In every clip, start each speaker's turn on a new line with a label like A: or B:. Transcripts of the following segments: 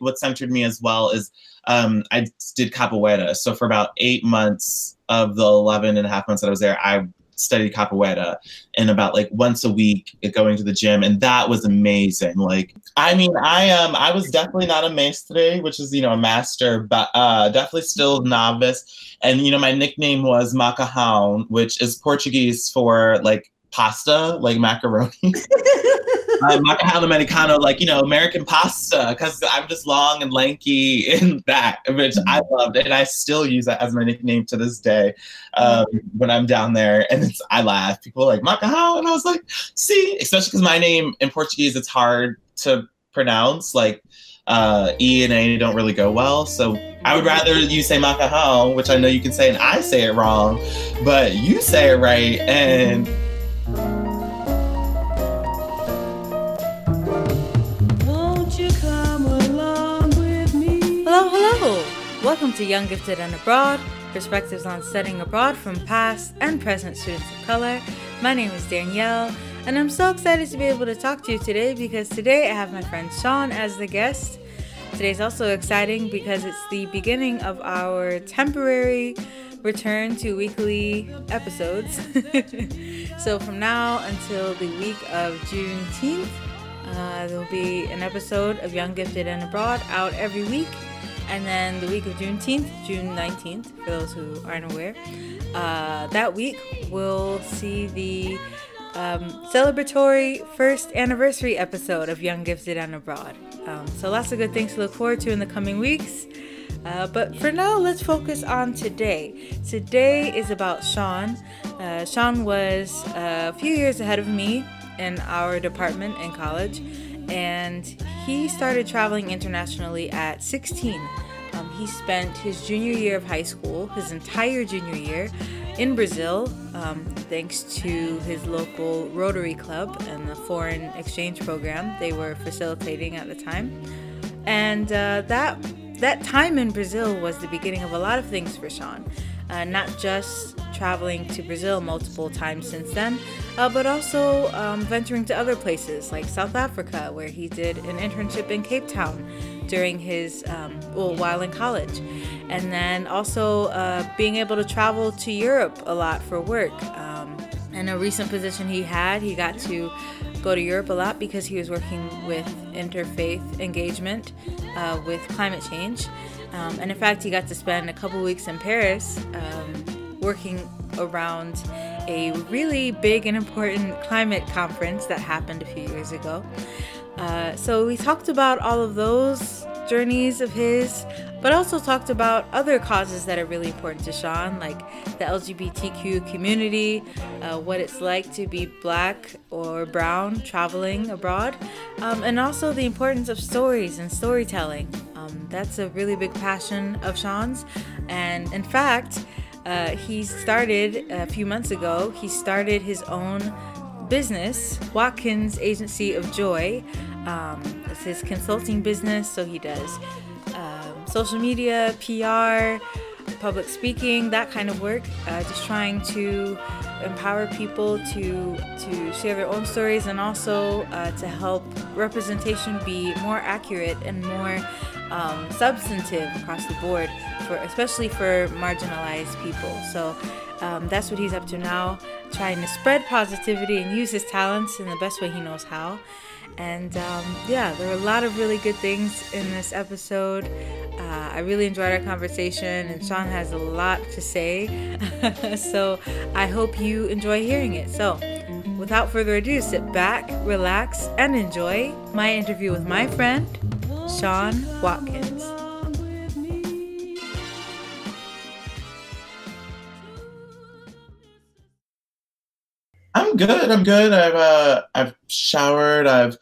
A: What centered me as well is um, I did capoeira. So for about eight months of the 11 and a half months that I was there, I studied capoeira and about like once a week going to the gym and that was amazing. Like i mean i um i was definitely not a mestre which is you know a master but uh definitely still novice. And you know my nickname was macarrão which is portuguese for like pasta like macaroni uh, macarrão americano, like you know, American pasta, because I'm just long and lanky in that, which I loved, and I still use that as my nickname to this day um, when I'm down there. And it's I laugh. People are like macarrão, and I was like, see, especially because my name in Portuguese it's hard to pronounce, like uh, E and A don't really go well. So I would rather you say macarrão, which I know you can say, and I say it wrong, but you say it right, and
B: Welcome to Young Gifted and Abroad, perspectives on studying abroad from past and present students of color. My name is Danielle, and I'm so excited to be able to talk to you today because today I have my friend Sean as the guest. Today's also exciting because it's the beginning of our temporary return to weekly episodes. so from now until the week of Juneteenth, uh, there will be an episode of Young Gifted and Abroad out every week. And then the week of Juneteenth, June 19th, for those who aren't aware, uh, that week we'll see the um, celebratory first anniversary episode of Young Gifted and Abroad. Um, so lots of good things to look forward to in the coming weeks. Uh, but for now, let's focus on today. Today is about Sean. Uh, Sean was a few years ahead of me in our department in college and he started traveling internationally at 16. Um, he spent his junior year of high school, his entire junior year, in Brazil, um, thanks to his local Rotary Club and the foreign exchange program they were facilitating at the time. And uh, that that time in Brazil was the beginning of a lot of things for Sean. Uh, not just traveling to Brazil multiple times since then, uh, but also um, venturing to other places like South Africa, where he did an internship in Cape Town during his, um, well, while in college. And then also uh, being able to travel to Europe a lot for work. Um, in a recent position he had, he got to go to Europe a lot because he was working with interfaith engagement uh, with climate change. Um, and in fact, he got to spend a couple weeks in Paris um, working around a really big and important climate conference that happened a few years ago. Uh, so we talked about all of those journeys of his, but also talked about other causes that are really important to Sean, like the LGBTQ community, uh, what it's like to be black or brown traveling abroad, um, and also the importance of stories and storytelling. Um, that's a really big passion of Sean's, and in fact, uh, he started a few months ago, he started his own business, Watkins Agency of Joy. Um, it's his consulting business, so he does um, social media, PR, public speaking, that kind of work. Uh, just trying to empower people to to share their own stories and also uh, to help representation be more accurate and more um, substantive across the board for especially for marginalized people. So um, that's what he's up to now, trying to spread positivity and use his talents in the best way he knows how. And um, yeah, there are a lot of really good things in this episode. Uh, I really enjoyed our conversation, and Sean has a lot to say. so I hope you enjoy hearing it. So without further ado, sit back, relax, and enjoy my interview with my friend, Sean Watkins.
A: I'm good. I'm good. I've uh, I've showered. I've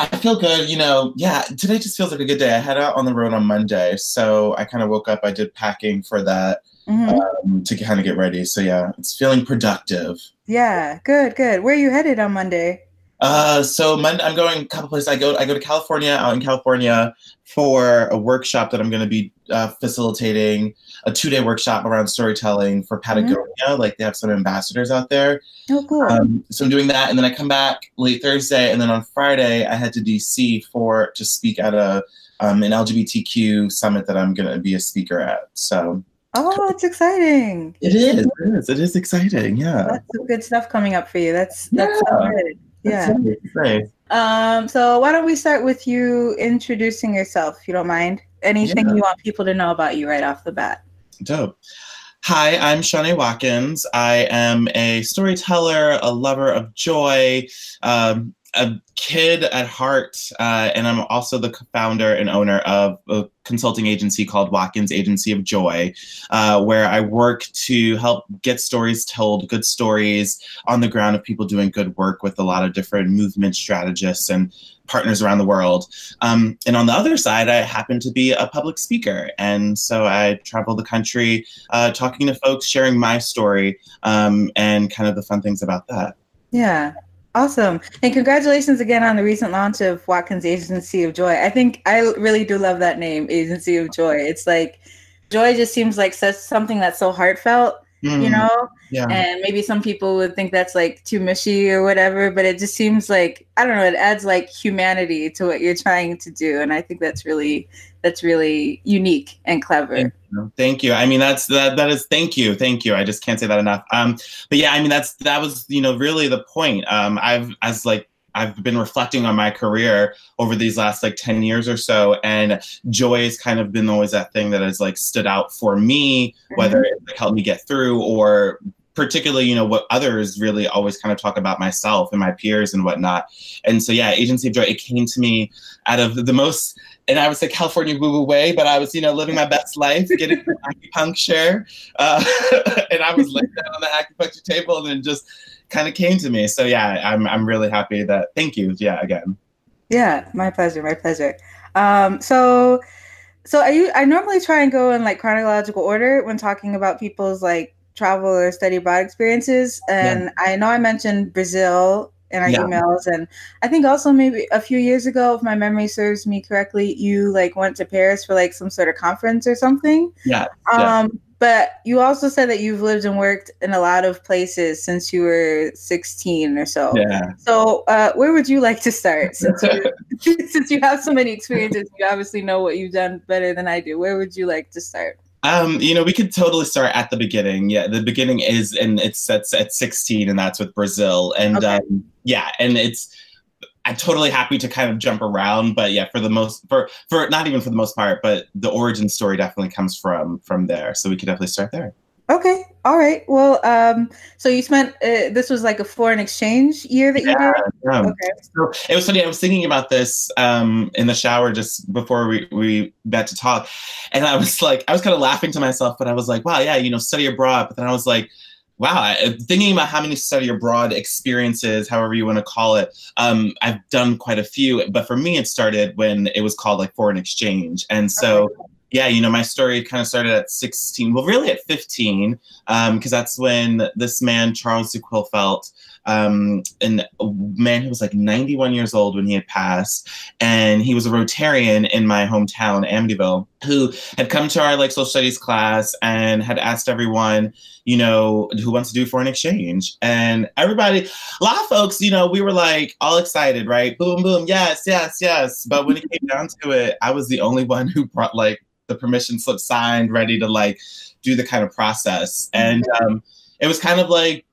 A: I feel good. You know, yeah. Today just feels like a good day. I head out on the road on Monday, so I kind of woke up. I did packing for that mm-hmm. um, to kind of get ready. So yeah, it's feeling productive.
B: Yeah, good, good. Where are you headed on Monday?
A: Uh, so Monday, I'm going a couple places. I go I go to California, out in California, for a workshop that I'm going to be uh, facilitating, a two day workshop around storytelling for Patagonia. Mm-hmm. Like they have some ambassadors out there.
B: Oh, cool.
A: Um, so I'm doing that, and then I come back late Thursday, and then on Friday I head to DC for to speak at a um, an LGBTQ summit that I'm going to be a speaker at. So.
B: Oh, it's exciting!
A: It is. It is. It is exciting. Yeah.
B: That's some good stuff coming up for you. That's that's yeah. so good. Yeah.
A: Nice.
B: Um. So why don't we start with you introducing yourself, if you don't mind? Anything yeah. you want people to know about you right off the bat?
A: Dope. Hi, I'm Shawnee Watkins. I am a storyteller, a lover of joy, um, a kid at heart, uh, and I'm also the founder and owner of a consulting agency called Watkins Agency of Joy, uh, where I work to help get stories told, good stories on the ground of people doing good work with a lot of different movement strategists and partners around the world. Um, and on the other side, I happen to be a public speaker. And so I travel the country uh, talking to folks, sharing my story, um, and kind of the fun things about that.
B: Yeah. Awesome. And congratulations again on the recent launch of Watkins Agency of Joy. I think I really do love that name, Agency of Joy. It's like joy just seems like such something that's so heartfelt, mm, you know? Yeah. And maybe some people would think that's like too mushy or whatever, but it just seems like I don't know, it adds like humanity to what you're trying to do. And I think that's really that's really unique and clever.
A: Thank you. Thank you. I mean, that's that. That is thank you, thank you. I just can't say that enough. Um, but yeah, I mean, that's that was you know really the point. Um, I've as like I've been reflecting on my career over these last like 10 years or so. And joy has kind of been always that thing that has like stood out for me, whether mm-hmm. it helped me get through or particularly, you know, what others really always kind of talk about myself and my peers and whatnot. And so, yeah, Agency of Joy, it came to me out of the most and I would say California woo woo way, but I was, you know, living my best life, getting acupuncture. Uh, and I was laying down on the acupuncture table and then just kind of came to me. So yeah, I'm, I'm really happy that, thank you. Yeah, again.
B: Yeah, my pleasure. My pleasure. Um, so, so I, I normally try and go in like chronological order when talking about people's like travel or study abroad experiences. And yeah. I know I mentioned Brazil in our yeah. emails. And I think also maybe a few years ago, if my memory serves me correctly, you like went to Paris for like some sort of conference or something.
A: Yeah.
B: Um, yeah. But you also said that you've lived and worked in a lot of places since you were 16 or so.
A: Yeah.
B: So uh, where would you like to start? Since you, since you have so many experiences, you obviously know what you've done better than I do. Where would you like to start?
A: Um, you know, we could totally start at the beginning. Yeah, the beginning is, and it's sets at 16, and that's with Brazil. And okay. um, yeah, and it's I'm totally happy to kind of jump around, but yeah, for the most for for not even for the most part, but the origin story definitely comes from from there. So we could definitely start there.
B: Okay. All right. Well, um, so you spent uh, this was like a foreign exchange year that you yeah, did.
A: Yeah. Okay. So it was funny. I was thinking about this um, in the shower just before we we met to talk, and I was like, I was kind of laughing to myself, but I was like, wow, yeah, you know, study abroad. But then I was like, wow, thinking about how many study abroad experiences, however you want to call it, um, I've done quite a few. But for me, it started when it was called like foreign exchange, and so. Okay yeah, you know, my story kind of started at 16, well, really at 15, because um, that's when this man, Charles de Quillfeldt, um, a man who was like 91 years old when he had passed, and he was a Rotarian in my hometown, Amityville, who had come to our like social studies class and had asked everyone, you know, who wants to do foreign exchange, and everybody, a lot of folks, you know, we were like all excited, right? Boom, boom, yes, yes, yes. But when it came down to it, I was the only one who brought like the permission slip signed, ready to like do the kind of process. And um, it was kind of like,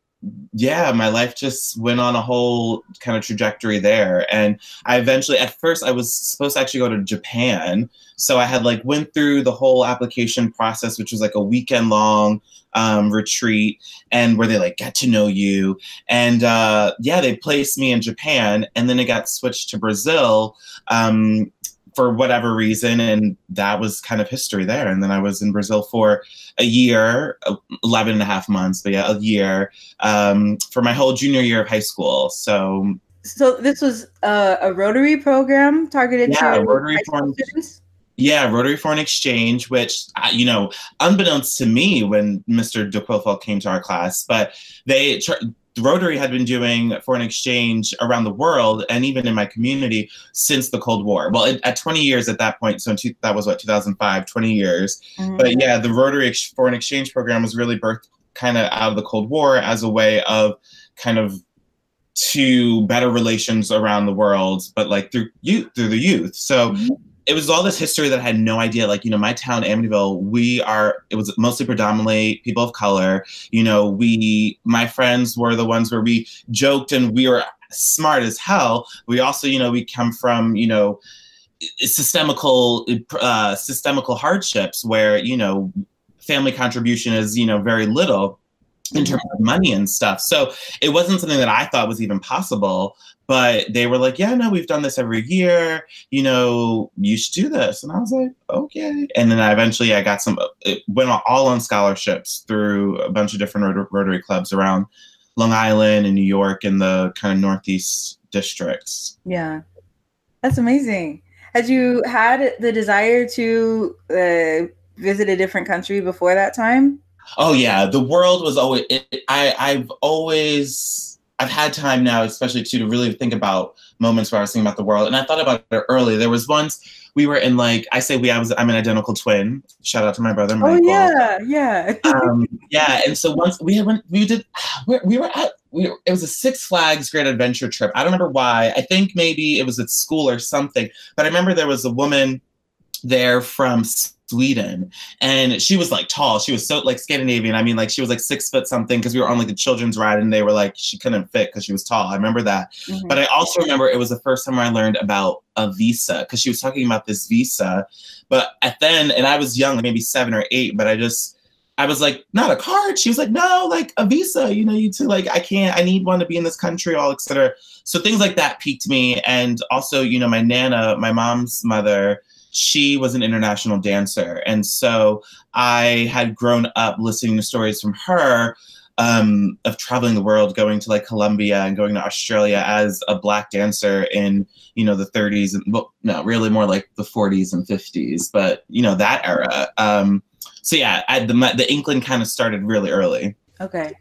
A: yeah, my life just went on a whole kind of trajectory there. And I eventually, at first, I was supposed to actually go to Japan. So I had like went through the whole application process, which was like a weekend long um, retreat and where they like get to know you. And uh, yeah, they placed me in Japan and then it got switched to Brazil. Um, for whatever reason and that was kind of history there. And then i was in brazil for a year 11 and a half months but yeah a year um, for my whole junior year of high school. So
B: so this was a, a rotary program targeted
A: yeah,
B: to
A: rotary foreign, students? Yeah rotary foreign exchange which you know unbeknownst to me when mr de came to our class but they Rotary had been doing foreign exchange around the world and even in my community since the Cold War. Well, it, at 20 years at that point, so two, that was what 2005, 20 years. Mm-hmm. But yeah, the Rotary ex- foreign exchange program was really birthed kind of out of the Cold War as a way of kind of to better relations around the world, but like through youth, through the youth. So. Mm-hmm it was all this history that I had no idea. Like, you know, my town, Amityville, we are, it was mostly predominantly people of color. You know, we, my friends were the ones where we joked and we were smart as hell. We also, you know, we come from, you know, systemical, uh, systemical hardships where, you know, family contribution is, you know, very little in terms of money and stuff. So it wasn't something that I thought was even possible. But they were like, yeah, no, we've done this every year. You know, you should do this. And I was like, okay. And then I eventually I got some, it went all on scholarships through a bunch of different rot- Rotary clubs around Long Island and New York and the kind of Northeast districts.
B: Yeah. That's amazing. Had you had the desire to uh, visit a different country before that time?
A: Oh yeah, the world was always. It, I I've always I've had time now, especially too, to really think about moments where I was thinking about the world. And I thought about it early. There was once we were in like I say we I was I'm an identical twin. Shout out to my brother Michael.
B: Oh yeah, yeah,
A: um, yeah. And so once we went, we did we, we were at we were, it was a Six Flags Great Adventure trip. I don't remember why. I think maybe it was at school or something. But I remember there was a woman there from Sweden. And she was like tall. She was so like Scandinavian. I mean, like she was like six foot something because we were on like a children's ride and they were like, she couldn't fit because she was tall. I remember that. Mm-hmm. But I also remember it was the first time I learned about a visa because she was talking about this visa. But at then, and I was young, like maybe seven or eight, but I just, I was like, not a card. She was like, no, like a visa. You know, you too. Like, I can't. I need one to be in this country, all etc. So things like that piqued me, and also, you know, my nana, my mom's mother, she was an international dancer. And so I had grown up listening to stories from her um, of traveling the world, going to like Colombia and going to Australia as a black dancer in, you know, the 30s and well, no, really more like the 40s and 50s, but you know, that era. Um, so yeah, I, the, the inkling kind of started really early.
B: Okay.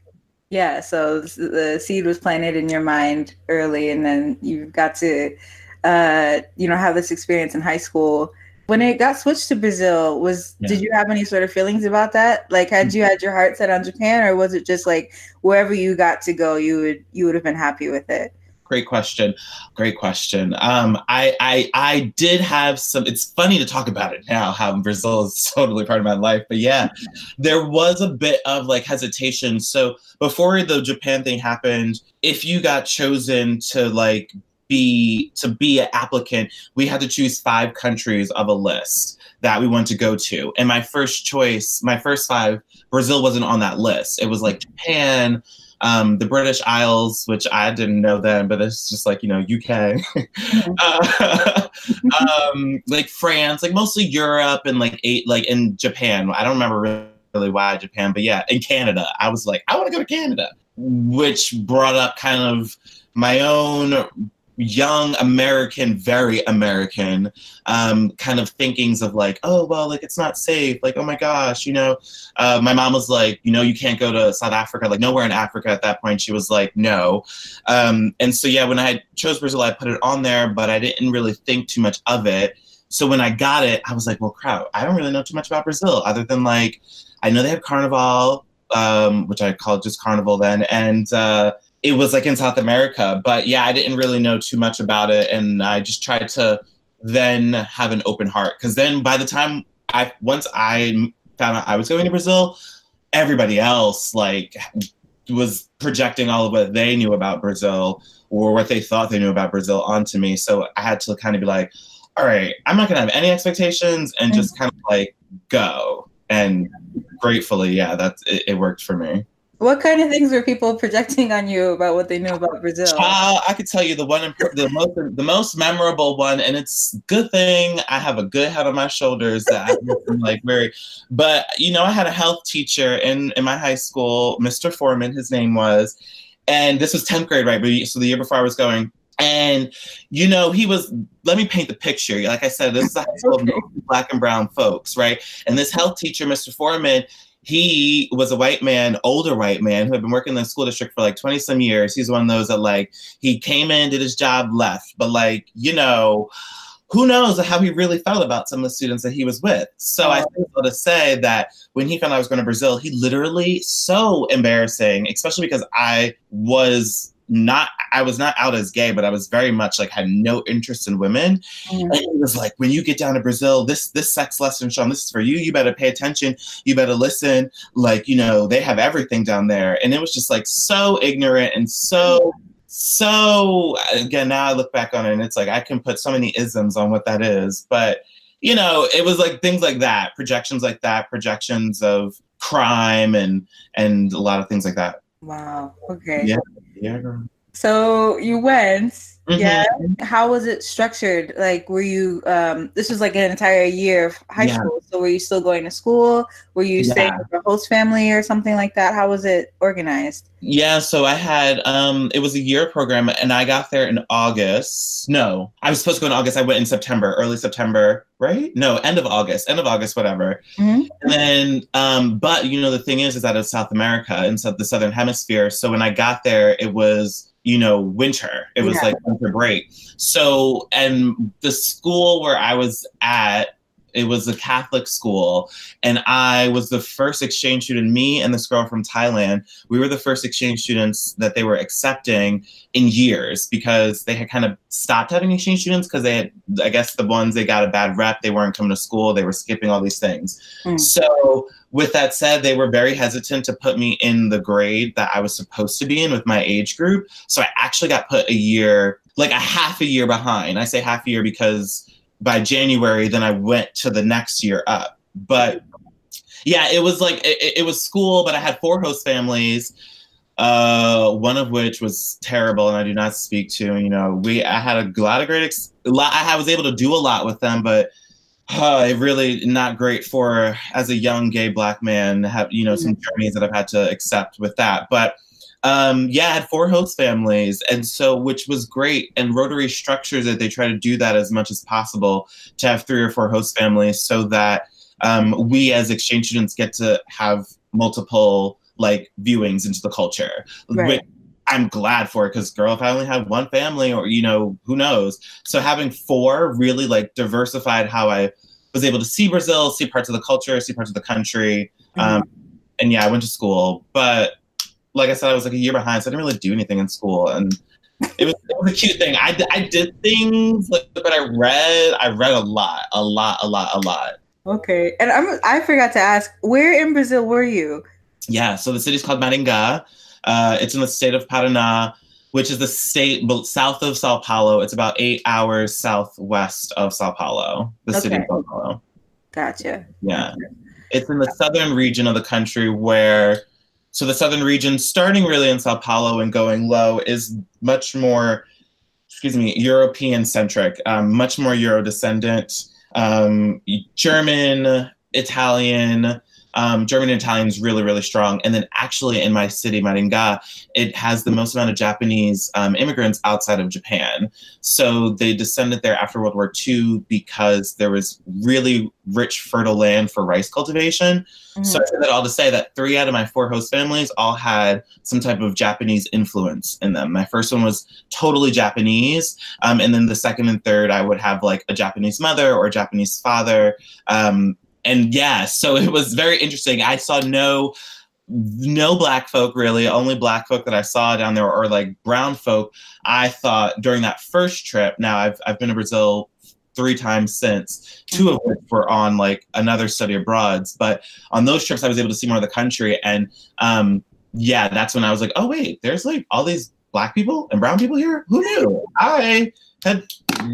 B: Yeah. So the seed was planted in your mind early and then you got to, uh, you know, have this experience in high school when it got switched to Brazil, was yeah. did you have any sort of feelings about that? Like, had you had your heart set on Japan, or was it just like wherever you got to go, you would you would have been happy with it?
A: Great question. Great question. Um, I, I I did have some. It's funny to talk about it now. How Brazil is totally part of my life. But yeah, there was a bit of like hesitation. So before the Japan thing happened, if you got chosen to like be to be an applicant, we had to choose five countries of a list that we wanted to go to. And my first choice, my first five, Brazil wasn't on that list. It was like Japan, um, the British Isles, which I didn't know then, but it's just like you know UK, mm-hmm. uh, um, like France, like mostly Europe and like eight, like in Japan. I don't remember really why Japan, but yeah, in Canada, I was like, I want to go to Canada, which brought up kind of my own young American, very American um, kind of thinkings of like, oh, well, like it's not safe. Like, oh my gosh, you know, uh, my mom was like, you know, you can't go to South Africa, like nowhere in Africa at that point. She was like, no. Um, and so, yeah, when I chose Brazil, I put it on there, but I didn't really think too much of it. So when I got it, I was like, well, crap, I don't really know too much about Brazil other than like, I know they have Carnival, um, which I called just Carnival then. And, uh, it was like in South America. But yeah, I didn't really know too much about it, and I just tried to then have an open heart because then by the time I once I found out I was going to Brazil, everybody else like was projecting all of what they knew about Brazil or what they thought they knew about Brazil onto me. So I had to kind of be like, all right, I'm not gonna have any expectations and just mm. kind of like go. And gratefully, yeah, that's it, it worked for me.
B: What kind of things were people projecting on you about what they knew about Brazil?
A: Uh, I could tell you the one, the most, the most memorable one, and it's good thing I have a good head on my shoulders that I'm like very. But you know, I had a health teacher in in my high school, Mr. Foreman, his name was, and this was tenth grade, right? So the year before I was going, and you know, he was. Let me paint the picture. Like I said, this is a high school okay. of black and brown folks, right? And this health teacher, Mr. Foreman he was a white man, older white man who had been working in the school district for like 20 some years. He's one of those that like he came in, did his job, left. But like, you know, who knows how he really felt about some of the students that he was with. So oh. I uh-huh. think to say that when he found out I was going to Brazil, he literally so embarrassing, especially because I was not I was not out as gay, but I was very much like had no interest in women. Mm-hmm. And it was like when you get down to Brazil, this this sex lesson, Sean, this is for you. You better pay attention. You better listen. Like you know they have everything down there, and it was just like so ignorant and so. So again, now I look back on it and it's like I can put so many isms on what that is, but you know, it was like things like that, projections like that, projections of crime and and a lot of things like that.
B: Wow. Okay.
A: Yeah. Yeah.
B: So you went. Mm-hmm. Yeah. How was it structured? Like, were you? um This was like an entire year of high yeah. school. So were you still going to school? Were you yeah. staying with a host family or something like that? How was it organized?
A: Yeah. So I had. um It was a year program, and I got there in August. No, I was supposed to go in August. I went in September, early September. Right? No, end of August. End of August. Whatever. Mm-hmm. And then, um but you know, the thing is, is that it's South America in the Southern Hemisphere. So when I got there, it was you know, winter. It was yeah. like winter break. So, and the school where I was at, it was a Catholic school, and I was the first exchange student. Me and this girl from Thailand, we were the first exchange students that they were accepting in years because they had kind of stopped having exchange students because they had, I guess, the ones they got a bad rep. They weren't coming to school. They were skipping all these things. Mm. So with that said, they were very hesitant to put me in the grade that I was supposed to be in with my age group. So I actually got put a year, like a half a year behind. I say half a year because by January, then I went to the next year up. But yeah, it was like it, it was school, but I had four host families. Uh, one of which was terrible, and I do not speak to. You know, we I had a lot of great. Ex- I was able to do a lot with them, but uh, really not great for as a young gay black man have you know some mm-hmm. journeys that I've had to accept with that. But um, yeah, I had four host families, and so which was great. And Rotary structures that they try to do that as much as possible to have three or four host families, so that um, we as exchange students get to have multiple like viewings into the culture. Right. Which, I'm glad for it because girl, if I only had one family or you know, who knows. So having four really like diversified how I was able to see Brazil, see parts of the culture, see parts of the country. Mm-hmm. Um, and yeah, I went to school, but like I said, I was like a year behind, so I didn't really do anything in school. And it was, it was a cute thing. I, I did things, but I read. I read a lot, a lot, a lot, a lot.
B: Okay, and I'm I forgot to ask, where in Brazil were you?
A: Yeah, so the city's called Maringá. Uh, it's in the state of Paraná, which is the state south of Sao Paulo. It's about eight hours southwest of Sao Paulo, the okay. city of Sao Paulo.
B: Gotcha.
A: Yeah. It's in the southern region of the country where, so the southern region, starting really in Sao Paulo and going low, is much more, excuse me, European centric, um, much more Euro descendant, um, German, Italian, um, German and Italian is really, really strong. And then actually in my city, Maringá, it has the most amount of Japanese um, immigrants outside of Japan. So they descended there after World War II because there was really rich, fertile land for rice cultivation. Mm-hmm. So I said that all to say that three out of my four host families all had some type of Japanese influence in them. My first one was totally Japanese. Um, and then the second and third, I would have like a Japanese mother or a Japanese father. Um, and yeah, so it was very interesting. I saw no no black folk really, only black folk that I saw down there or like brown folk. I thought during that first trip. Now I've I've been to Brazil three times since, two of which were on like another study abroads. But on those trips, I was able to see more of the country, and um, yeah, that's when I was like, oh wait, there's like all these black people and brown people here. Who knew? I had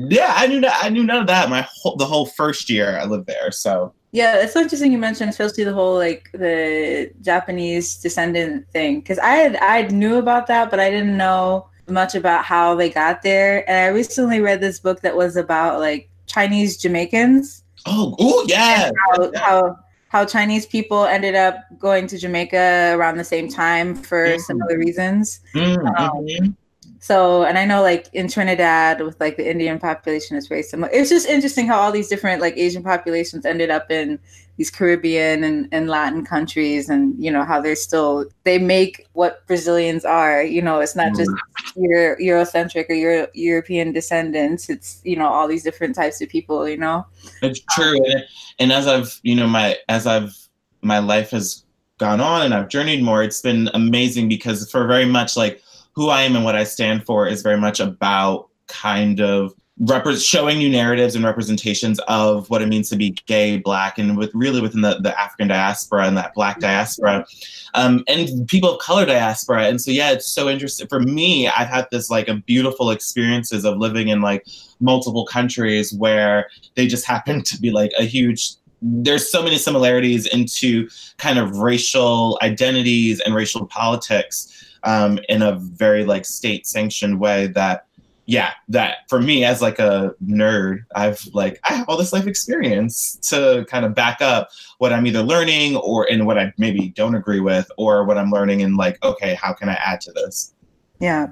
A: yeah, I knew that. I knew none of that. My whole the whole first year I lived there, so
B: yeah, it's so interesting you mentioned, especially the whole like the Japanese descendant thing, because I had I knew about that, but I didn't know much about how they got there. And I recently read this book that was about like Chinese Jamaicans.
A: Oh, oh yeah.
B: How, how, how Chinese people ended up going to Jamaica around the same time for mm-hmm. similar reasons. Mm-hmm. Um, so, and I know like in Trinidad with like the Indian population is very similar. It's just interesting how all these different like Asian populations ended up in these Caribbean and, and Latin countries and, you know, how they're still, they make what Brazilians are, you know, it's not just mm-hmm. Euro, Eurocentric or Euro, European descendants. It's, you know, all these different types of people, you know?
A: It's true. And as I've, you know, my, as I've, my life has gone on and I've journeyed more, it's been amazing because for very much like, who I am and what I stand for is very much about kind of rep- showing new narratives and representations of what it means to be gay, black, and with really within the, the African diaspora and that black diaspora, um, and people of color diaspora. And so, yeah, it's so interesting for me. I've had this like a beautiful experiences of living in like multiple countries where they just happen to be like a huge there's so many similarities into kind of racial identities and racial politics um, in a very like state sanctioned way that yeah, that for me as like a nerd, I've like I have all this life experience to kind of back up what I'm either learning or in what I maybe don't agree with or what I'm learning and like, okay, how can I add to this?
B: Yeah.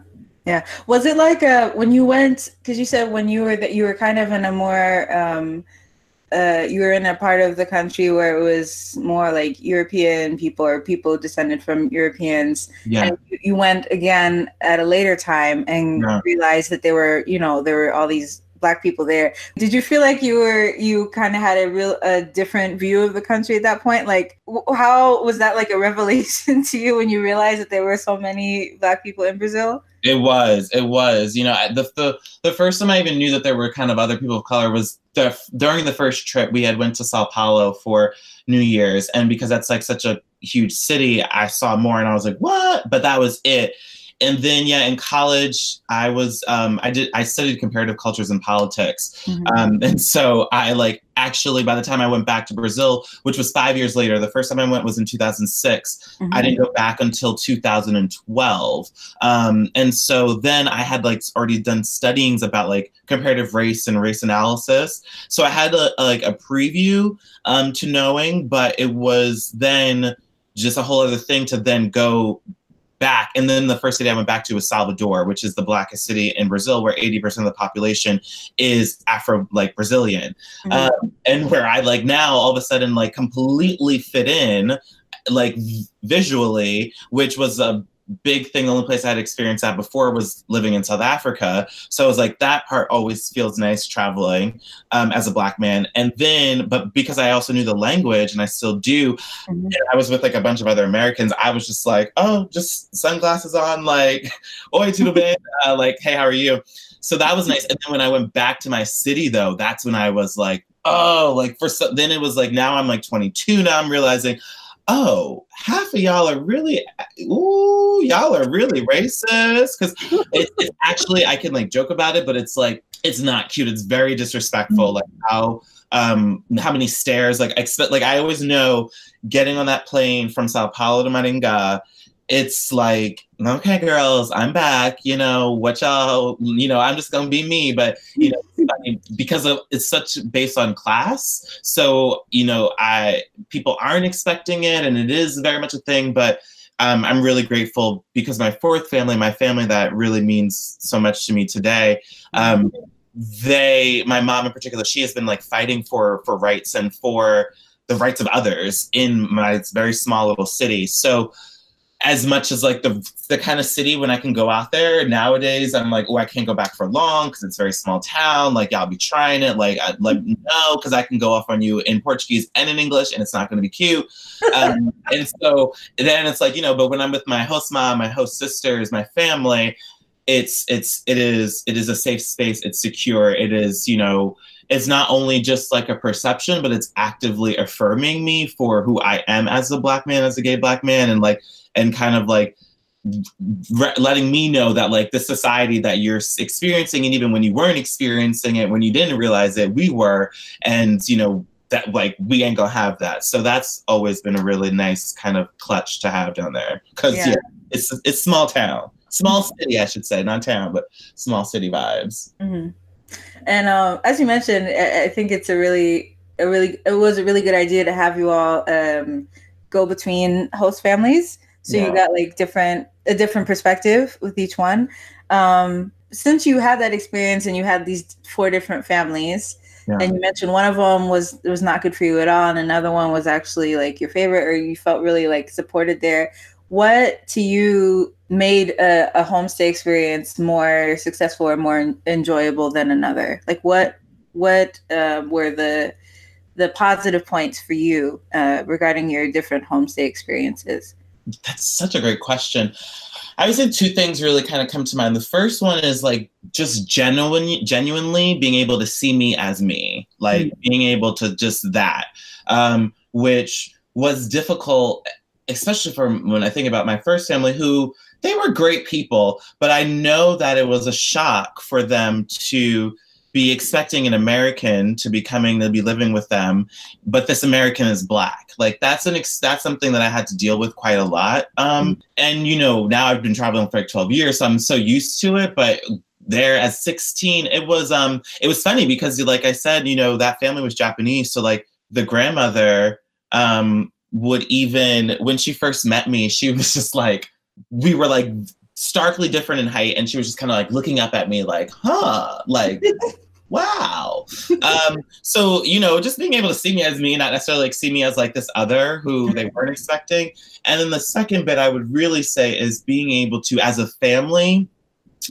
B: Yeah. Was it like uh when you went because you said when you were that you were kind of in a more um uh, you were in a part of the country where it was more like European people or people descended from Europeans.
A: Yeah.
B: And you went again at a later time and yeah. realized that there were, you know, there were all these black people there. Did you feel like you were you kind of had a real a different view of the country at that point? Like how was that like a revelation to you when you realized that there were so many black people in Brazil?
A: It was. It was. You know, the the the first time I even knew that there were kind of other people of color was the, during the first trip we had went to Sao Paulo for New Year's, and because that's like such a huge city, I saw more, and I was like, what? But that was it and then yeah in college i was um, i did i studied comparative cultures and politics mm-hmm. um, and so i like actually by the time i went back to brazil which was five years later the first time i went was in 2006 mm-hmm. i didn't go back until 2012 um, and so then i had like already done studyings about like comparative race and race analysis so i had a, a like a preview um, to knowing but it was then just a whole other thing to then go back. And then the first city I went back to was Salvador, which is the blackest city in Brazil, where 80% of the population is Afro, like Brazilian. Mm-hmm. Um, and where I like now all of a sudden like completely fit in like visually, which was a big thing. The only place I had experienced that before was living in South Africa. So I was like that part always feels nice traveling um, as a black man. And then, but because I also knew the language and I still do, mm-hmm. I was with like a bunch of other Americans. I was just like, oh, just sunglasses on, like, oi, tudo bem, uh, like, hey, how are you? So that was nice. And then when I went back to my city, though, that's when I was like, oh, like for so, then it was like now I'm like 22. Now I'm realizing, oh, half of y'all are really, ooh, y'all are really racist. Because it, it's actually, I can like joke about it, but it's like, it's not cute. It's very disrespectful. Mm-hmm. Like how, um, how many stares, like, expect, like I always know getting on that plane from Sao Paulo to Maringá, it's like, okay, girls, I'm back. You know what y'all, you know, I'm just gonna be me. But you know, because of it's such based on class, so you know, I people aren't expecting it, and it is very much a thing. But um, I'm really grateful because my fourth family, my family that really means so much to me today. Um, they, my mom in particular, she has been like fighting for for rights and for the rights of others in my very small little city. So as much as like the the kind of city when I can go out there nowadays, I'm like, oh, I can't go back for long because it's very small town. Like, I'll be trying it. Like, let me know because I can go off on you in Portuguese and in English, and it's not going to be cute. Um, and so then it's like, you know, but when I'm with my host mom, my host sisters, my family, it's it's it is it is a safe space. It's secure. It is you know it's not only just like a perception, but it's actively affirming me for who I am as a black man, as a gay black man, and like and kind of like re- letting me know that like the society that you're experiencing and even when you weren't experiencing it when you didn't realize it we were and you know that like we ain't gonna have that so that's always been a really nice kind of clutch to have down there because yeah. yeah. it's it's small town small city i should say not town but small city vibes
B: mm-hmm. And uh, as you mentioned I, I think it's a really a really it was a really good idea to have you all um, go between host families so yeah. you got like different a different perspective with each one um since you had that experience and you had these four different families yeah. and you mentioned one of them was was not good for you at all and another one was actually like your favorite or you felt really like supported there what to you made a, a homestay experience more successful or more enjoyable than another like what what uh, were the the positive points for you uh, regarding your different homestay experiences
A: that's such a great question. I would say two things really kind of come to mind. The first one is like just genuine, genuinely being able to see me as me, like mm-hmm. being able to just that, um, which was difficult, especially for when I think about my first family, who they were great people, but I know that it was a shock for them to be expecting an American to be coming to be living with them, but this American is black. Like that's an ex- that's something that I had to deal with quite a lot. Um, and you know, now I've been traveling for like 12 years, so I'm so used to it. But there at 16, it was um it was funny because like I said, you know, that family was Japanese, so like the grandmother um would even when she first met me, she was just like we were like starkly different in height and she was just kind of like looking up at me like huh like wow. Um, so, you know, just being able to see me as me, not necessarily like see me as like this other who they weren't expecting. And then the second bit I would really say is being able to, as a family,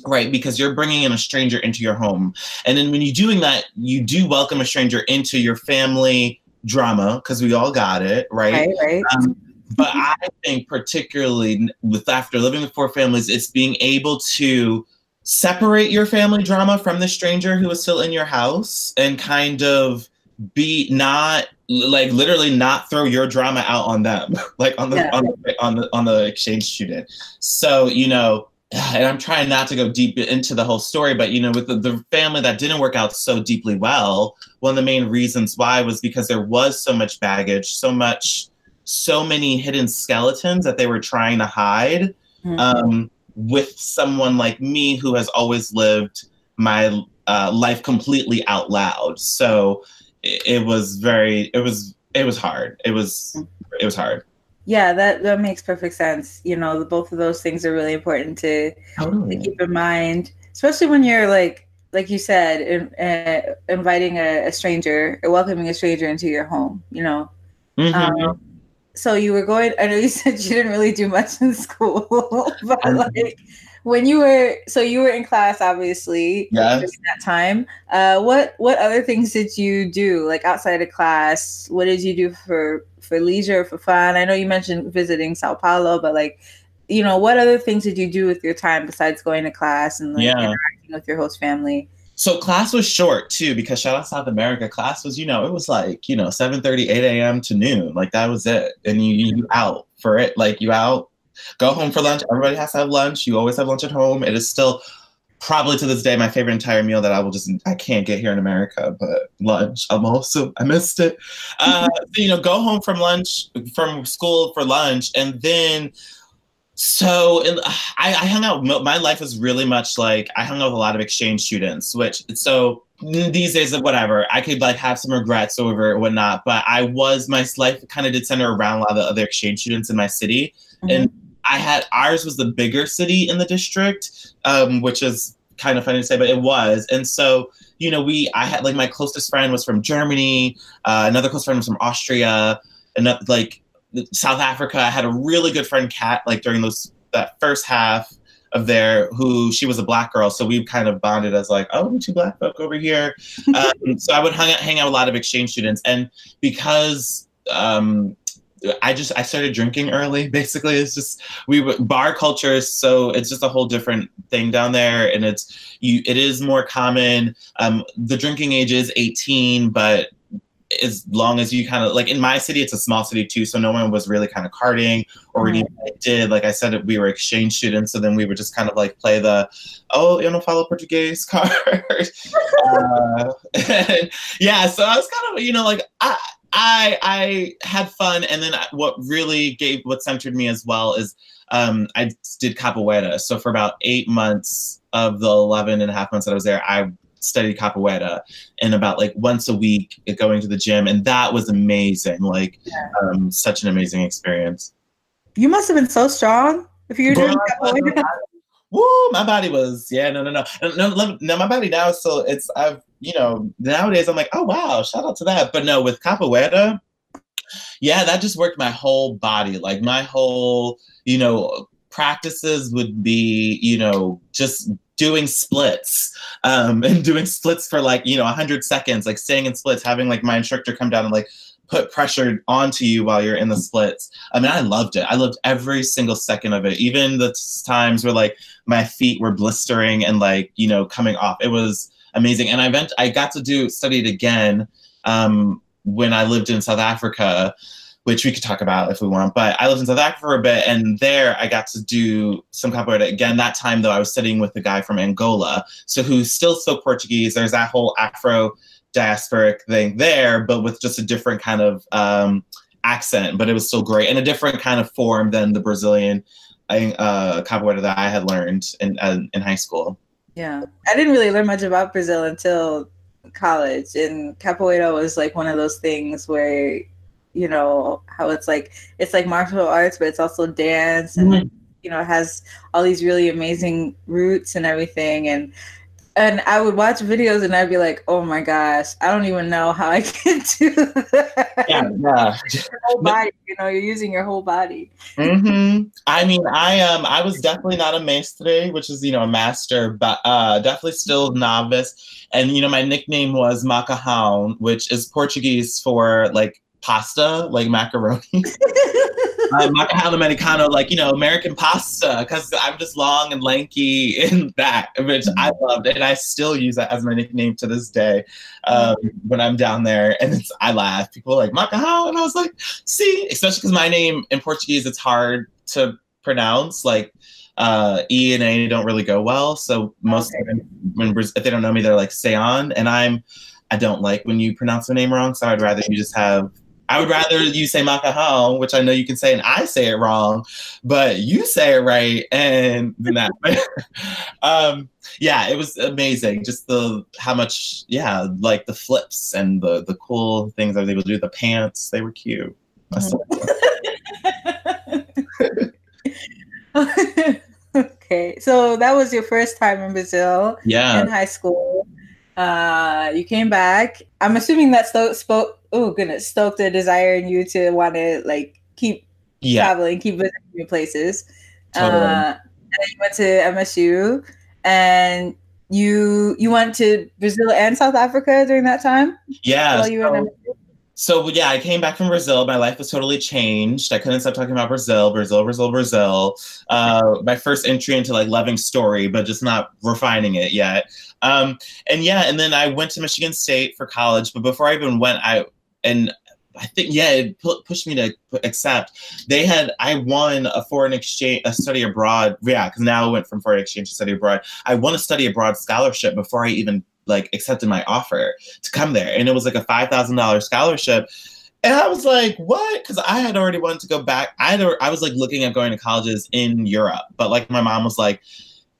A: right because you're bringing in a stranger into your home and then when you're doing that you do welcome a stranger into your family drama because we all got it right,
B: right, right. Um,
A: but i think particularly with after living with four families it's being able to separate your family drama from the stranger who is still in your house and kind of be not like literally not throw your drama out on them like on the, yeah. on the on the on the exchange student so you know and i'm trying not to go deep into the whole story but you know with the, the family that didn't work out so deeply well one of the main reasons why was because there was so much baggage so much so many hidden skeletons that they were trying to hide mm-hmm. um, with someone like me who has always lived my uh, life completely out loud. So it, it, was very, it was, it was hard. It was, it was hard.
B: Yeah, that that makes perfect sense. You know, the, both of those things are really important to, totally. to keep in mind, especially when you're like, like you said, in, uh, inviting a, a, stranger or welcoming a stranger into your home. You know. Mm-hmm. Um, so you were going i know you said you didn't really do much in school but like when you were so you were in class obviously
A: yeah
B: during that time uh what what other things did you do like outside of class what did you do for for leisure for fun i know you mentioned visiting sao paulo but like you know what other things did you do with your time besides going to class and like
A: yeah.
B: interacting with your host family
A: so class was short too because shout out South America. Class was, you know, it was like, you know, 7 30, 8 a.m. to noon. Like that was it. And you you out for it. Like you out, go home for lunch. Everybody has to have lunch. You always have lunch at home. It is still probably to this day my favorite entire meal that I will just I can't get here in America, but lunch. I'm also I missed it. Uh, so, you know, go home from lunch from school for lunch and then so in, I, I hung out. My life was really much like I hung out with a lot of exchange students, which so these days of whatever I could like have some regrets over it, whatnot. But I was my life kind of did center around a lot of the other exchange students in my city, mm-hmm. and I had ours was the bigger city in the district, um, which is kind of funny to say, but it was. And so you know, we I had like my closest friend was from Germany, uh, another close friend was from Austria, and like South Africa. I had a really good friend, Kat, like during those that first half of there, who she was a black girl, so we kind of bonded as like, oh, two black folk over here. Um, so I would hang out, hang out with a lot of exchange students, and because um, I just I started drinking early. Basically, it's just we bar culture is so it's just a whole different thing down there, and it's you. It is more common. Um, the drinking age is 18, but as long as you kind of like in my city, it's a small city too, so no one was really kind of carding or did. Like I said, we were exchange students, so then we would just kind of like play the oh, you know, follow Portuguese card. uh, yeah, so I was kind of you know like I. I I had fun, and then what really gave what centered me as well is um, I did capoeira. So for about eight months of the 11 and a half months that I was there, I studied capoeira and about like once a week going to the gym and that was amazing like yeah. um, such an amazing experience.
B: You must have been so strong if you were doing capoeira.
A: Woo, my body was yeah no no no. No no my body now so it's I've you know nowadays I'm like oh wow shout out to that. But no with capoeira yeah that just worked my whole body. Like my whole you know practices would be you know just doing splits um, and doing splits for like you know 100 seconds like staying in splits having like my instructor come down and like put pressure onto you while you're in the splits. I mean, I loved it. I loved every single second of it. Even the times where like my feet were blistering and like, you know, coming off. It was amazing. And I went I got to do study it again um, when I lived in South Africa, which we could talk about if we want. But I lived in South Africa for a bit, and there I got to do some capoeira again. That time though, I was studying with a guy from Angola, so who still spoke Portuguese. There's that whole Afro diasporic thing there, but with just a different kind of um, accent. But it was still great and a different kind of form than the Brazilian uh, capoeira that I had learned in uh, in high school.
B: Yeah, I didn't really learn much about Brazil until college, and capoeira was like one of those things where, you know, how it's like it's like martial arts, but it's also dance, and mm-hmm. you know, it has all these really amazing roots and everything, and and I would watch videos and I'd be like, oh my gosh, I don't even know how I can do that. Yeah, yeah. your whole body, you know, you're using your whole body.
A: Mm-hmm. I mean, I um, I was definitely not a mestre, which is you know a master, but uh, definitely still novice. And you know, my nickname was Macarrão, which is Portuguese for like pasta, like macaroni. uh, macarrão americano, like you know, American pasta, because I'm just long and lanky in that, which I loved, and I still use that as my nickname to this day um, when I'm down there. And it's I laugh. People like macarrão, and I was like, see, especially because my name in Portuguese it's hard to pronounce, like uh, E and A don't really go well. So most okay. when if they don't know me, they're like say on, and I'm I don't like when you pronounce the name wrong. So I'd rather you just have I would rather you say macarrão, which I know you can say, and I say it wrong, but you say it right, and than that. um, yeah, it was amazing. Just the how much, yeah, like the flips and the the cool things I was able to do. The pants, they were cute.
B: okay, so that was your first time in Brazil.
A: Yeah,
B: in high school. Uh, you came back. I'm assuming that spoke oh goodness, stoke the desire in you to want to like keep yeah. traveling, keep visiting new places. Totally. Uh, and you went to MSU, and you you went to Brazil and South Africa during that time.
A: Yeah. So, So yeah, I came back from Brazil. My life was totally changed. I couldn't stop talking about Brazil, Brazil, Brazil, Brazil. Uh, my first entry into like loving story, but just not refining it yet. Um, and yeah, and then I went to Michigan State for college. But before I even went, I and I think yeah, it pu- pushed me to accept. They had I won a foreign exchange, a study abroad. Yeah, because now I went from foreign exchange to study abroad. I won a study abroad scholarship before I even like accepted my offer to come there, and it was like a five thousand dollars scholarship. And I was like, what? Because I had already wanted to go back. I had, I was like looking at going to colleges in Europe, but like my mom was like,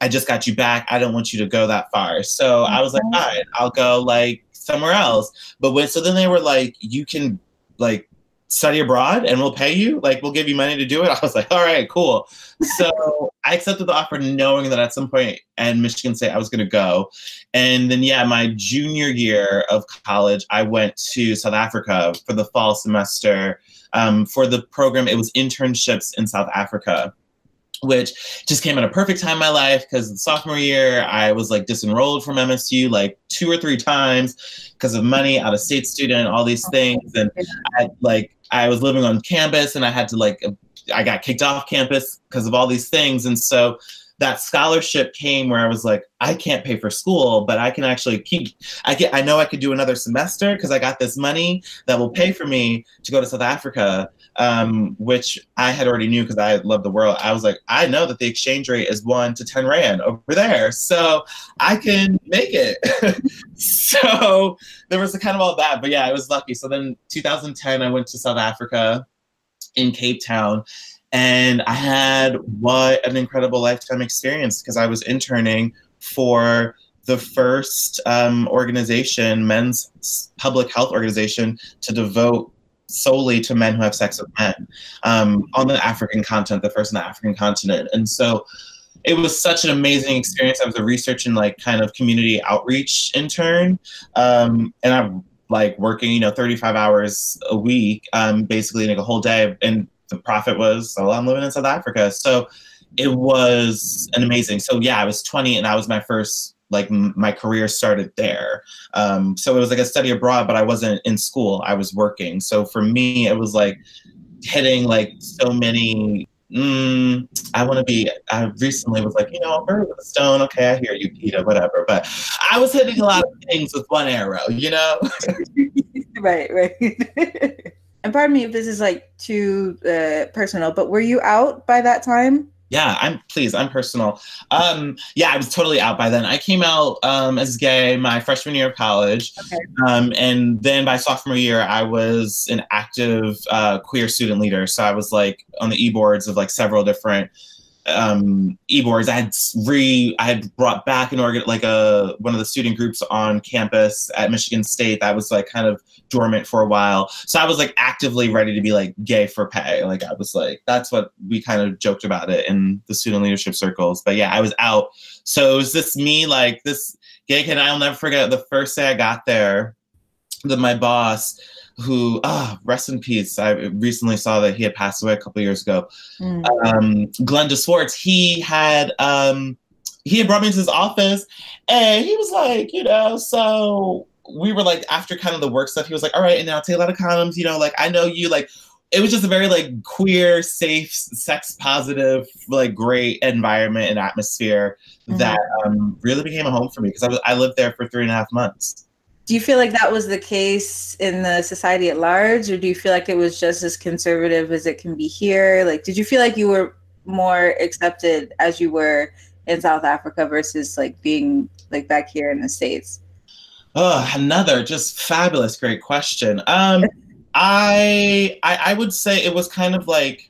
A: I just got you back. I don't want you to go that far. So I was like, mm-hmm. all right, I'll go like somewhere else. But when so then they were like, you can like study abroad and we'll pay you. Like we'll give you money to do it. I was like all right cool. So i accepted the offer knowing that at some point at michigan state i was going to go. And then yeah my junior year of college i went to south africa for the fall semester um, for the program. It was internships in south africa which just came at a perfect time in my life because sophomore year I was like disenrolled from MSU like two or three times because of money, out of state student, all these oh, things, and I like I was living on campus and I had to like I got kicked off campus because of all these things, and so that scholarship came where I was like, I can't pay for school, but I can actually keep. I get. I know I could do another semester because I got this money that will pay for me to go to South Africa, um, which I had already knew because I love the world. I was like, I know that the exchange rate is one to ten rand over there, so I can make it. so there was kind of all that, but yeah, I was lucky. So then, 2010, I went to South Africa in Cape Town and I had what an incredible lifetime experience because I was interning for the first um, organization, men's public health organization, to devote solely to men who have sex with men um, on the African continent, the first on the African continent. And so it was such an amazing experience. I was a research and like kind of community outreach intern. Um, and I'm like working, you know, 35 hours a week, um, basically like a whole day. And the profit was, oh, I'm living in South Africa. So it was an amazing. So yeah, I was 20 and that was my first like m- my career started there. Um, so it was like a study abroad, but I wasn't in school. I was working. So for me, it was like hitting like so many. Mm, I want to be. I recently was like, you know, bird with a stone. Okay, I hear you, Peter. Whatever. But I was hitting a lot of things with one arrow. You know.
B: right. Right. and pardon me if this is like too uh, personal, but were you out by that time?
A: Yeah i'm please i'm personal. Um yeah i was totally out by then. I came out um as gay my freshman year of college. Okay. um and then by sophomore year i was an active uh, queer student leader. So i was like on the e-boards of like several different um, e-boards. I had re I had brought back an organ like a one of the student groups on campus at Michigan State that was like kind of dormant for a while. So I was like actively ready to be like gay for pay. Like I was like that's what we kind of joked about it in the student leadership circles. But yeah, I was out. So it was this me like this gay kid. I'll never forget the first day I got there. That my boss who ah rest in peace i recently saw that he had passed away a couple years ago mm. um Glenn de Swardt he had um he had brought me into his office and he was like you know so we were like after kind of the work stuff he was like all right and now take a lot of condoms you know like i know you like it was just a very like queer safe sex positive like great environment and atmosphere mm-hmm. that um, really became a home for me because I, I lived there for three and a half months
B: do you feel like that was the case in the society at large, or do you feel like it was just as conservative as it can be here? Like, did you feel like you were more accepted as you were in South Africa versus like being like back here in the States?
A: Oh, another just fabulous, great question. Um, I, I I would say it was kind of like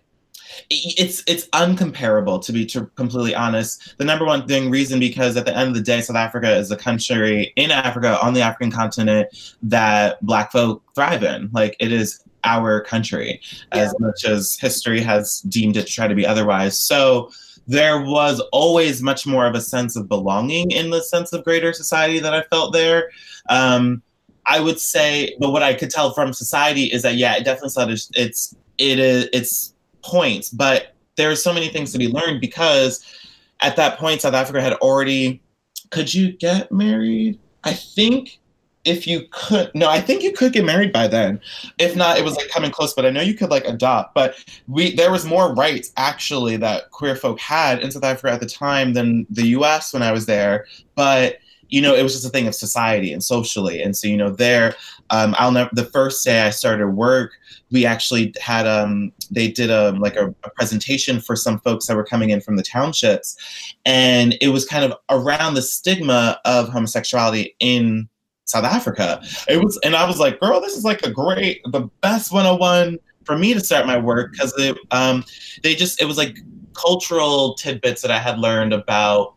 A: it's it's uncomparable to be completely honest. The number one thing reason because at the end of the day, South Africa is a country in Africa on the African continent that Black folk thrive in. Like it is our country, yeah. as much as history has deemed it to try to be otherwise. So there was always much more of a sense of belonging in the sense of greater society that I felt there. Um, I would say, but what I could tell from society is that yeah, it definitely it's it is it's points, but there's so many things to be learned because at that point, South Africa had already. Could you get married? I think if you could no i think you could get married by then if not it was like coming close but i know you could like adopt but we there was more rights actually that queer folk had in south africa at the time than the us when i was there but you know it was just a thing of society and socially. And so you know there um, i'll never the first day i started work we actually had um they did a like a, a, presentation for some folks that were coming in from the townships. And it was kind of around the stigma of homosexuality in south africa. It was and i was like girl this is like a great the best 101 for me to start my work. Because um they just it was like cultural tidbits that i had learned about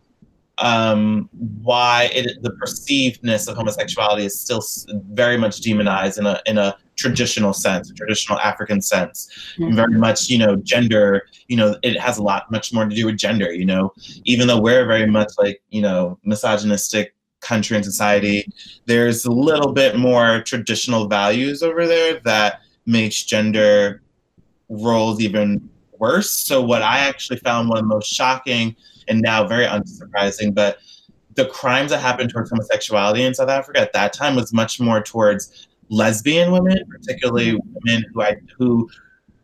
A: um, why it, the perceivedness of homosexuality is still very much demonized in a in a traditional sense, a traditional African sense. Mm-hmm. Very much, you know, gender, you know, it has a lot much more to do with gender, you know, even though we're very much like, you know, misogynistic country and society, there's a little bit more traditional values over there that makes gender roles even worse. So what I actually found one of the most shocking and now very unsurprising, but the crimes that happened towards homosexuality in South Africa at that time was much more towards lesbian women, particularly women who I who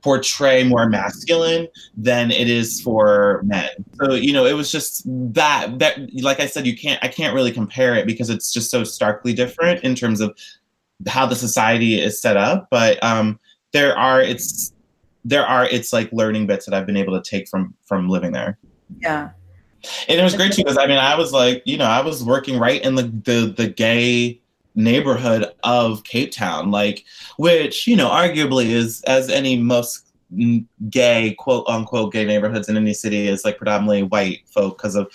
A: portray more masculine than it is for men. So, you know, it was just that that like I said, you can't I can't really compare it because it's just so starkly different in terms of how the society is set up. But um there are it's there are it's like learning bits that I've been able to take from from living there.
B: Yeah.
A: And it was great too because I mean I was like, you know, I was working right in the the the gay neighborhood of Cape Town, like which you know arguably is as any most gay quote unquote gay neighborhoods in any city is like predominantly white folk because of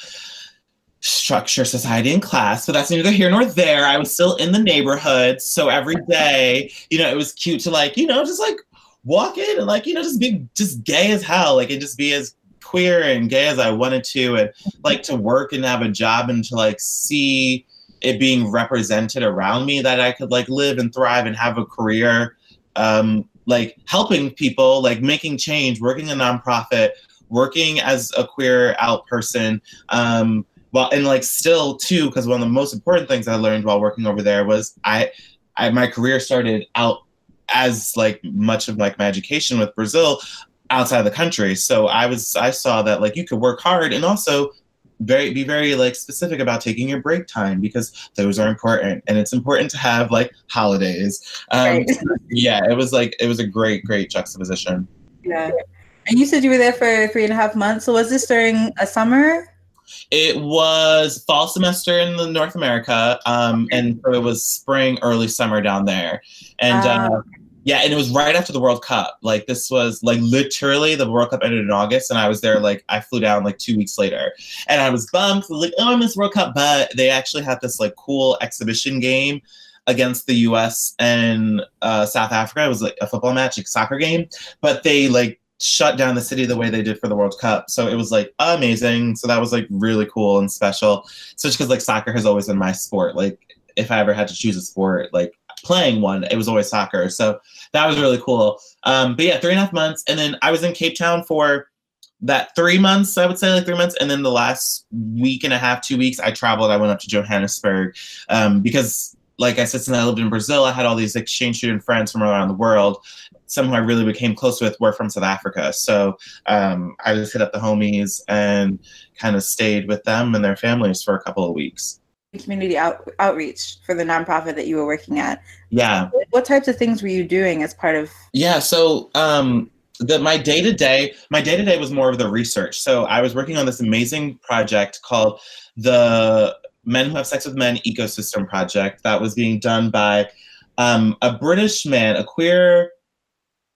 A: structure, society, and class. But that's neither here nor there. I was still in the neighborhood, so every day, you know, it was cute to like you know just like walk in and like you know just be just gay as hell, like and just be as queer and gay as I wanted to, and like to work and have a job and to like see it being represented around me that I could like live and thrive and have a career, um, like helping people, like making change, working a nonprofit, working as a queer out person, um, well, and like still too, because one of the most important things I learned while working over there was I, I my career started out as like much of like my education with Brazil outside of the country. So I was I saw that like you could work hard and also very be very like specific about taking your break time because those are important and it's important to have like holidays. Um, right. yeah, it was like it was a great great juxtaposition.
B: Yeah. And you said you were there for three and a half months. So was this during a summer?
A: It was fall semester in the North America, um, and so it was spring, early summer down there. And uh, uh, yeah, and it was right after the World Cup. Like this was like literally the World Cup ended in August, and I was there like I flew down like two weeks later, and I was bummed. Like oh, I missed World Cup, but they actually had this like cool exhibition game against the U.S. and uh, South Africa. It was like a football match, like soccer game, but they like shut down the city the way they did for the World Cup. So it was like amazing. So that was like really cool and special. Especially because like soccer has always been my sport. Like if I ever had to choose a sport, like playing one, it was always soccer. So that was really cool. Um, but yeah, three and a half months. And then I was in Cape Town for that three months, I would say like three months. And then the last week and a half, two weeks, I traveled. I went up to Johannesburg um, because, like I said, since I lived in Brazil, I had all these exchange student friends from around the world. Some who I really became close with were from South Africa. So um, I just hit up the homies and kind of stayed with them and their families for a couple of weeks
B: community out, outreach for the nonprofit that you were working at.
A: Yeah.
B: What types of things were you doing as part of?
A: Yeah. So, um, the my day to day, my day to day was more of the research. So I was working on this amazing project called the Men Who Have Sex with Men Ecosystem Project that was being done by um, a British man, a queer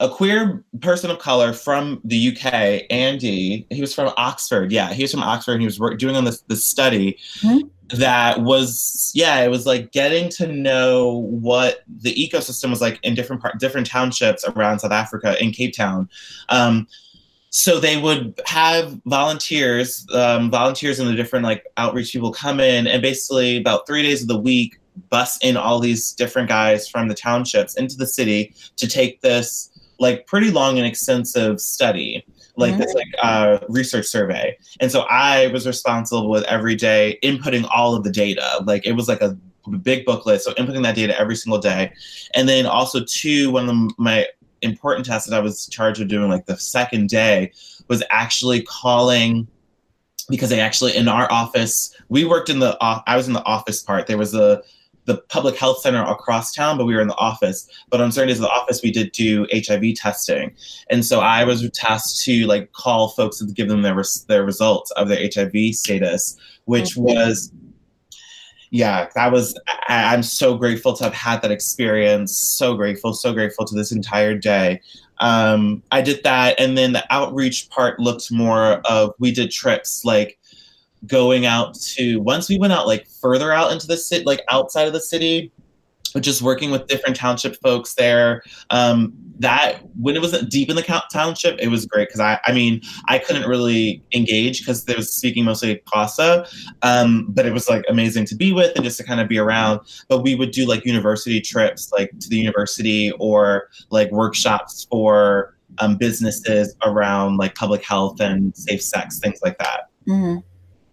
A: a queer person of color from the UK, Andy. He was from Oxford. Yeah, he was from Oxford, and he was work, doing on this this study mm-hmm. that was yeah, it was like getting to know what the ecosystem was like in different part, different townships around South Africa in Cape Town. Um, so they would have volunteers, um, volunteers and the different like outreach people come in, and basically about three days of the week bus in all these different guys from the townships into the city to take this like pretty long and extensive study like mm-hmm. this like uh, research survey. And so i was responsible with every day inputting all of the data. Like it was like a big booklet so inputting that data every single day. And then also two one of my important tasks that i was charged of doing like the second day was actually calling because they actually in our office we worked in the i was in the office part. There was a the public health center across town, but we were in the office. But on certain days of the office, we did do HIV testing, and so I was tasked to like call folks and give them their res- their results of their HIV status, which was yeah, that was. I, am so grateful to have had that experience. So grateful, so grateful to this entire day. Um, I did that, and then the outreach part looked more of we did trips like going out to once we went out like further out into the city, like outside of the city, just working with different township folks there. Um, that when it was deep in the township, it was great because I, I mean, I couldn't really engage because they was speaking mostly Xhosa, um, but it was like amazing to be with and just to kind of be around. But we would do like university trips, like to the university or like workshops for um, businesses around like public health and safe sex, things like that.
B: Mm-hmm.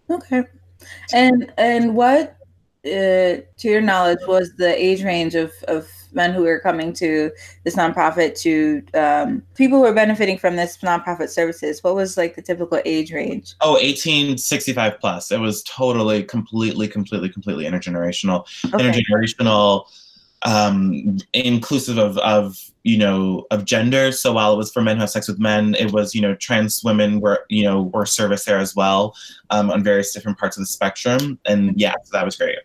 B: Okay. And and what, uh, to your knowledge, was the age range of of men who were coming to this nonprofit to um, people who are benefiting from this nonprofit services? What was like the typical age range?
A: Oh, 18, 65 plus. It was totally, completely, completely, completely intergenerational. Okay. Intergenerational um, inclusive of, of you know of gender. So while it was for men who have sex with men, it was you know trans women were you know were service there as well um, on various different parts of the spectrum. And yeah, so that was great.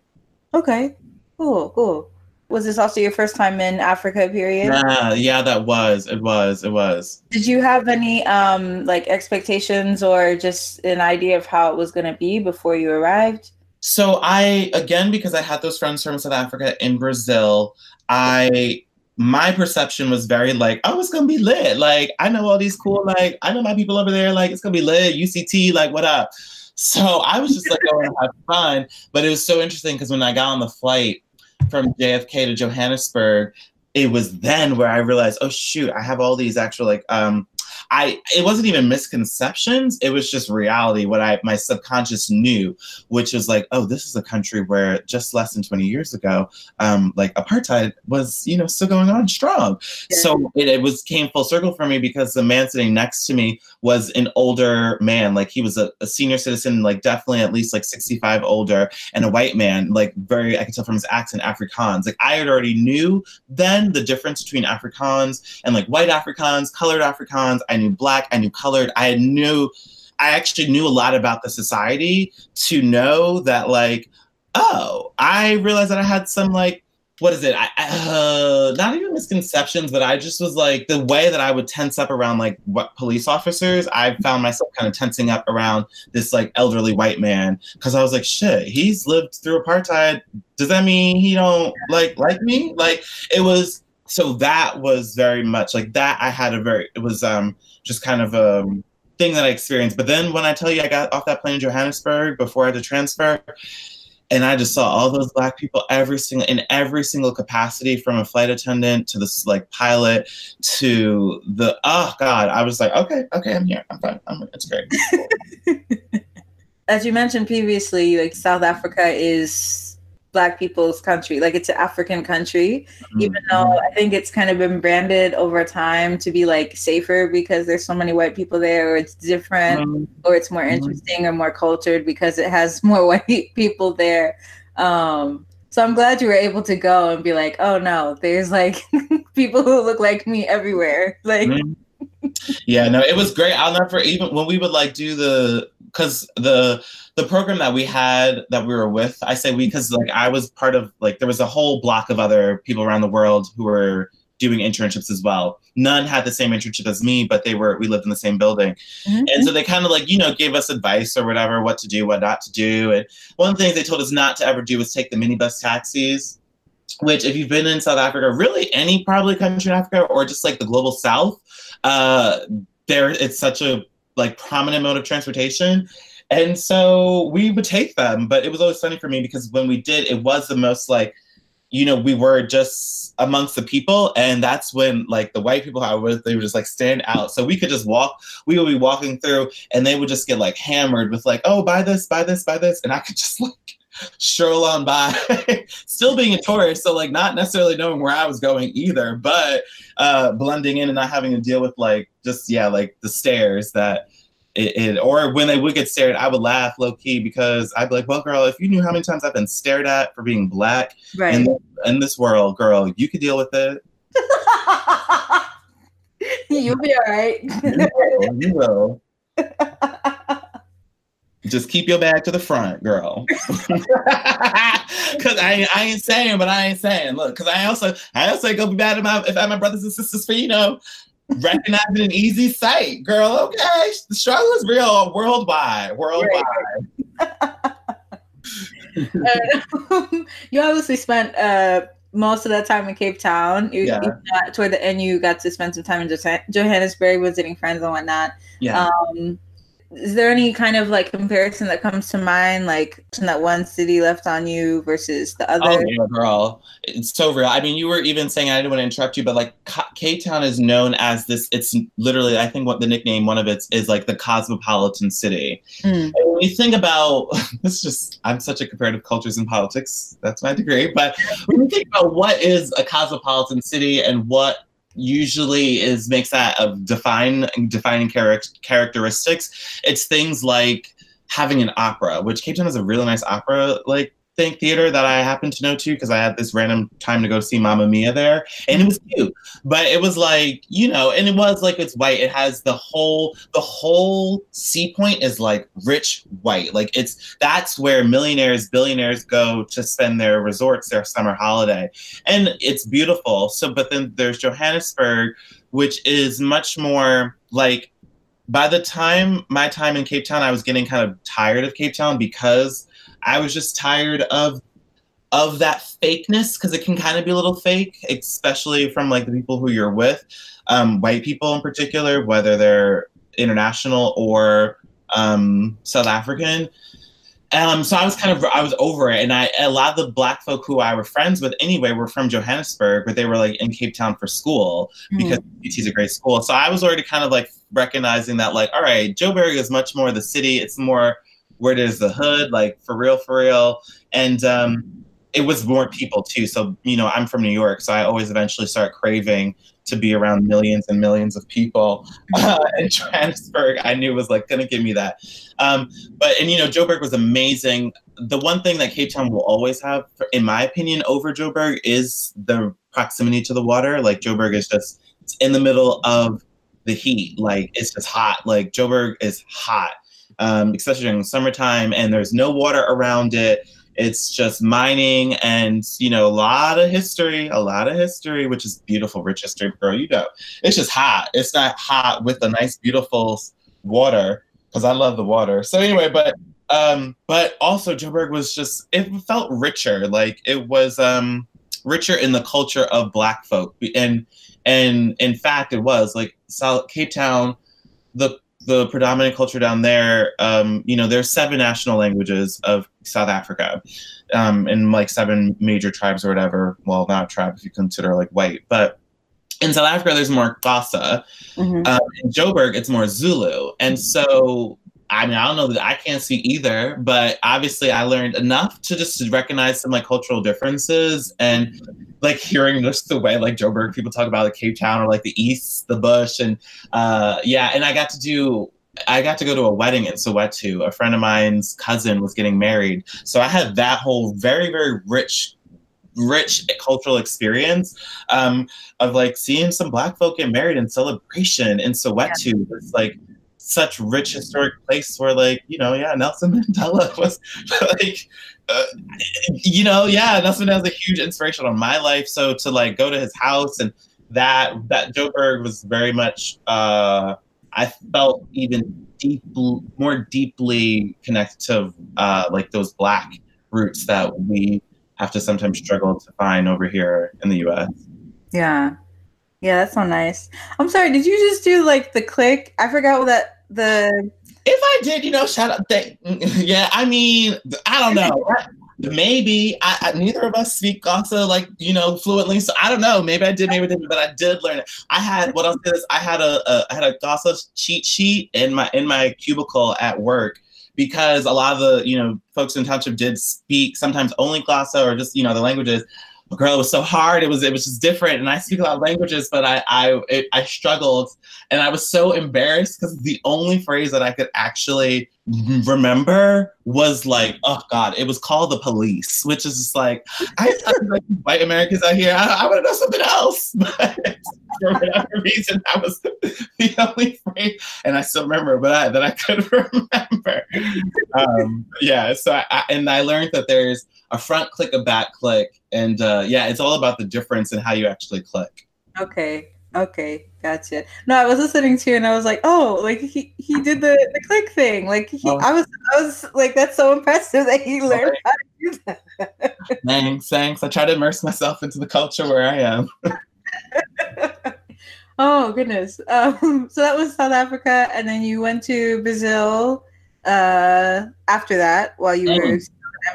B: Okay, cool, cool. Was this also your first time in Africa? Period.
A: Yeah, yeah, that was. It was. It was.
B: Did you have any um like expectations or just an idea of how it was going to be before you arrived?
A: So I again because I had those friends from South Africa in Brazil, I my perception was very like, oh, it's gonna be lit. Like I know all these cool, like I know my people over there, like it's gonna be lit, UCT, like what up? So I was just like going to have fun. But it was so interesting because when I got on the flight from JFK to Johannesburg, it was then where I realized, oh shoot, I have all these actual like um I it wasn't even misconceptions. It was just reality. What I my subconscious knew, which was like, oh, this is a country where just less than 20 years ago, um, like apartheid was, you know, still going on strong. Yeah. So it, it was came full circle for me because the man sitting next to me was an older man. Like he was a, a senior citizen, like definitely at least like 65 older, and a white man, like very I could tell from his accent, Afrikaans. Like I had already knew then the difference between Afrikaans and like white Afrikaans, colored Afrikaans. I knew black, I knew colored. I knew, I actually knew a lot about the society to know that, like, oh, I realized that I had some, like, what is it? I, uh, not even misconceptions, but I just was like the way that I would tense up around like what police officers. I found myself kind of tensing up around this like elderly white man because I was like, shit, he's lived through apartheid. Does that mean he don't like like me? Like it was so that was very much like that. I had a very it was um just kind of a thing that I experienced. But then when I tell you I got off that plane in Johannesburg before I had to transfer, and I just saw all those black people every single in every single capacity from a flight attendant to this like pilot to the oh god I was like okay okay I'm here I'm fine I'm, it's great
B: as you mentioned previously like South Africa is black people's country like it's an african country mm-hmm. even though i think it's kind of been branded over time to be like safer because there's so many white people there or it's different mm-hmm. or it's more mm-hmm. interesting or more cultured because it has more white people there um, so i'm glad you were able to go and be like oh no there's like people who look like me everywhere like mm-hmm.
A: yeah no it was great i'll never even when we would like do the because the the program that we had that we were with, I say we because like I was part of like there was a whole block of other people around the world who were doing internships as well. None had the same internship as me, but they were we lived in the same building. Mm-hmm. And so they kind of like, you know, gave us advice or whatever, what to do, what not to do. And one of the things they told us not to ever do was take the minibus taxis, which if you've been in South Africa, really any probably country in Africa or just like the global south, uh there it's such a like prominent mode of transportation and so we would take them, but it was always funny for me because when we did, it was the most like, you know, we were just amongst the people, and that's when like the white people I was, they would just like stand out. So we could just walk. We would be walking through, and they would just get like hammered with like, oh, buy this, buy this, buy this, and I could just like stroll on by, still being a tourist, so like not necessarily knowing where I was going either, but uh, blending in and not having to deal with like just yeah, like the stares that it, it, or when they would get stared, I would laugh low key because I'd be like, "Well, girl, if you knew how many times I've been stared at for being black right. in, in this world, girl, you could deal with it."
B: You'll be all right. you will.
A: Just keep your bag to the front, girl. Cause I, I ain't saying, but I ain't saying. Look, cause I also I also go be bad at my if I have my brothers and sisters for you know recognizing an easy sight, girl. Okay, the struggle is real worldwide. Worldwide.
B: uh, you obviously spent uh, most of that time in Cape Town. You, yeah. You got, toward the end, you got to spend some time in Johannesburg visiting friends and whatnot.
A: Yeah. Um,
B: is there any kind of like comparison that comes to mind, like that one city left on you versus the other?
A: Oh yeah, girl, it's so real. I mean, you were even saying I didn't want to interrupt you, but like Cape Town is known as this. It's literally, I think, what the nickname one of it is is like the cosmopolitan city. Mm. when you think about it's just I'm such a comparative cultures and politics. That's my degree, but when you think about what is a cosmopolitan city and what usually is makes that of define defining char- characteristics. It's things like having an opera, which Cape Town has a really nice opera like think theater that I happen to know too because I had this random time to go see Mamma Mia there, and it was cute. But it was like you know, and it was like it's white. It has the whole the whole sea point is like rich white. Like it's that's where millionaires, billionaires go to spend their resorts, their summer holiday, and it's beautiful. So, but then there's Johannesburg, which is much more like. By the time my time in Cape Town, I was getting kind of tired of Cape Town because I was just tired of of that fakeness because it can kind of be a little fake, especially from like the people who you're with, um, white people in particular, whether they're international or um, South African. Um, so I was kind of I was over it, and I a lot of the black folk who I were friends with anyway were from Johannesburg, but they were like in Cape Town for school mm. because UT is a great school. So I was already kind of like recognizing that like, all right, Joburg is much more the city. It's more where is the hood, like for real, for real. And um, it was more people too. So, you know, I'm from New York, so I always eventually start craving to be around millions and millions of people. Uh, and Johannesburg, I knew was like gonna give me that. Um, but and you know, Joburg was amazing. The one thing that Cape Town will always have, in my opinion, over Joburg is the proximity to the water. Like Joburg is just it's in the middle of the heat. Like it's just hot. Like Joburg is hot, um, especially during summertime, and there's no water around it. It's just mining and you know a lot of history, a lot of history, which is beautiful, rich history, girl. You know, it's just hot. It's not hot with a nice, beautiful water because I love the water. So anyway, but um, but also Joburg was just it felt richer. Like it was um richer in the culture of Black folk, and and in fact, it was like South Cape Town. The the predominant culture down there, um, you know, there's seven national languages of South Africa, um, and like seven major tribes or whatever. Well, not tribe if you consider like white, but in South Africa, there's more Xhosa. Mm-hmm. Um, in Joburg, it's more Zulu, and so I mean, I don't know that I can't see either, but obviously I learned enough to just recognize some like cultural differences and like hearing just the way like Joburg people talk about like Cape Town or like the East, the Bush, and uh, yeah, and I got to do. I got to go to a wedding in Soweto. A friend of mine's cousin was getting married, so I had that whole very very rich rich cultural experience um, of like seeing some black folk get married in celebration in Soweto. Yeah. It's like such rich historic place where like you know yeah Nelson Mandela was like uh, you know yeah Nelson has a huge inspiration on my life so to like go to his house and that that Joburg was very much uh I felt even deep more deeply connected to uh like those black roots that we have to sometimes struggle to find over here in the US
B: yeah yeah, that's so nice. I'm sorry, did you just do like the click? I forgot what that the
A: if I did, you know, shout out. Thank, yeah, I mean, I don't know. Maybe I, I, neither of us speak Xhosa like you know fluently, so I don't know. Maybe I did, maybe I didn't, but I did learn it. I had what else is I had a, a I had a Xhosa cheat sheet in my in my cubicle at work because a lot of the you know folks in township did speak sometimes only Xhosa or just you know the languages girl, it was so hard. It was it was just different. And I speak a lot of languages, but I I it, I struggled, and I was so embarrassed because the only phrase that I could actually remember was like, oh God, it was called the police, which is just like I like white Americans out here. I, I want to know something else, but for whatever reason, that was the only phrase, and I still remember, but I, that I could remember. Um, yeah, so I, I and I learned that there's a front click, a back click, and uh, yeah, it's all about the difference in how you actually click.
B: Okay. Okay, gotcha. No, I was listening to you and I was like, oh, like he, he did the, the click thing. Like he, oh. I was I was like, that's so impressive that he learned okay. how to do that.
A: thanks, thanks. I try to immerse myself into the culture where I am.
B: oh goodness. Um, so that was South Africa, and then you went to Brazil uh, after that while you mm. were an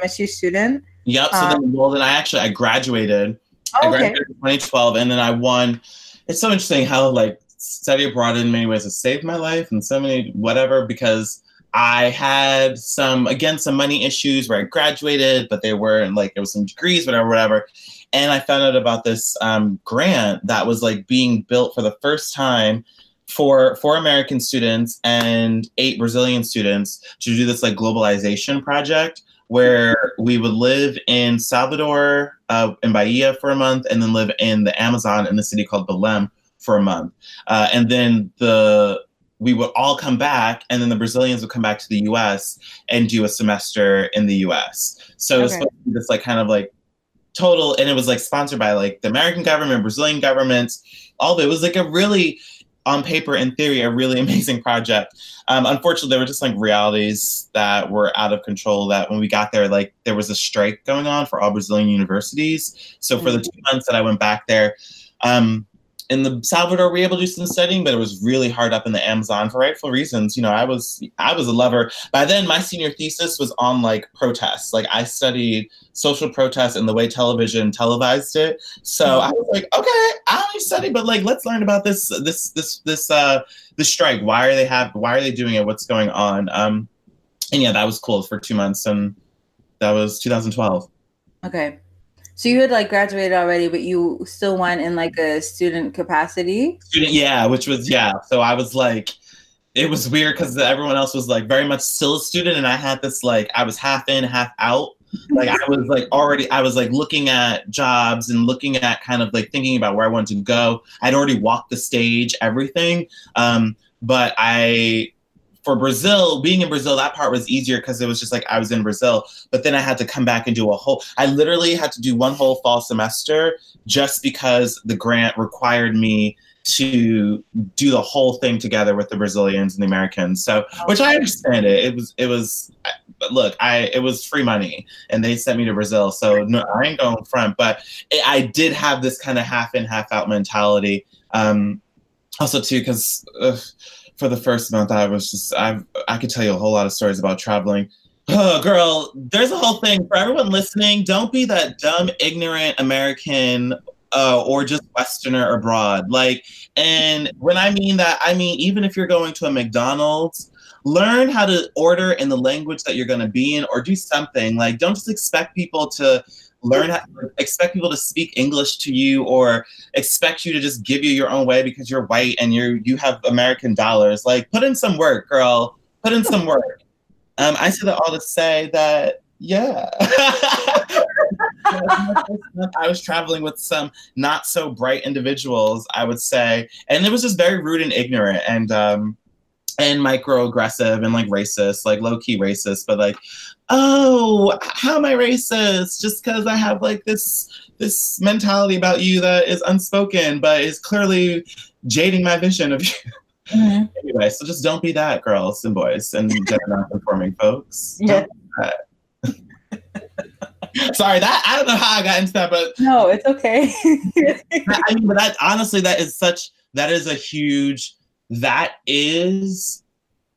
B: MSU student.
A: Yep. So um, then, well, then I actually I graduated. Oh, I graduated in 2012, and then I won. It's so interesting how like study abroad in many ways has saved my life and so many whatever because I had some again some money issues where I graduated, but they weren't like there was some degrees, whatever, whatever. And I found out about this um, grant that was like being built for the first time for four American students and eight Brazilian students to do this like globalization project where we would live in Salvador, uh, in Bahia for a month, and then live in the Amazon in the city called Belém for a month. Uh, and then the we would all come back, and then the Brazilians would come back to the U.S. and do a semester in the U.S. So okay. it was supposed to be this like kind of like total, and it was like sponsored by like the American government, Brazilian governments. All of it was like a really on paper, in theory, a really amazing project. Um, unfortunately, there were just like realities that were out of control. That when we got there, like there was a strike going on for all Brazilian universities. So for the mm-hmm. two months that I went back there, um, in the Salvador, we were able to do some studying, but it was really hard up in the Amazon for rightful reasons. You know, I was I was a lover. By then, my senior thesis was on like protests. Like I studied social protests and the way television televised it. So mm-hmm. I was like, okay, I only study, but like let's learn about this this this this uh this strike. Why are they have why are they doing it? What's going on? Um and yeah, that was cool for two months and that was 2012.
B: Okay. So you had like graduated already, but you still went in like a student capacity?
A: Student, yeah, which was yeah. So I was like, it was weird because everyone else was like very much still a student, and I had this like I was half in, half out. Like I was like already, I was like looking at jobs and looking at kind of like thinking about where I wanted to go. I'd already walked the stage, everything. Um, but I for Brazil, being in Brazil, that part was easier because it was just like I was in Brazil. But then I had to come back and do a whole, I literally had to do one whole fall semester just because the grant required me to do the whole thing together with the Brazilians and the Americans. So, which I understand it. It was, it was, but look, I, it was free money and they sent me to Brazil. So no, I ain't going front, but it, I did have this kind of half in, half out mentality. Um, also too, cause, for the first month, I was just I I could tell you a whole lot of stories about traveling. Oh, girl, there's a whole thing for everyone listening. Don't be that dumb, ignorant American uh, or just Westerner abroad. Like, and when I mean that, I mean even if you're going to a McDonald's, learn how to order in the language that you're going to be in, or do something. Like, don't just expect people to learn how expect people to speak english to you or expect you to just give you your own way because you're white and you you have american dollars. Like put in some work girl. Put in some work. Um, i say that all to say that yeah. I was traveling with some not so bright individuals i would say. And it was just very rude and ignorant and um and microaggressive and like racist, like low key racist, but like oh, how am I racist? Just because I have like this this mentality about you that is unspoken, but is clearly jading my vision of you. Mm-hmm. anyway, so just don't be that, girls and boys and gender non-conforming folks. Yeah. Sorry, that I don't know how I got into that, but
B: no, it's okay.
A: I mean, but that honestly, that is such that is a huge that is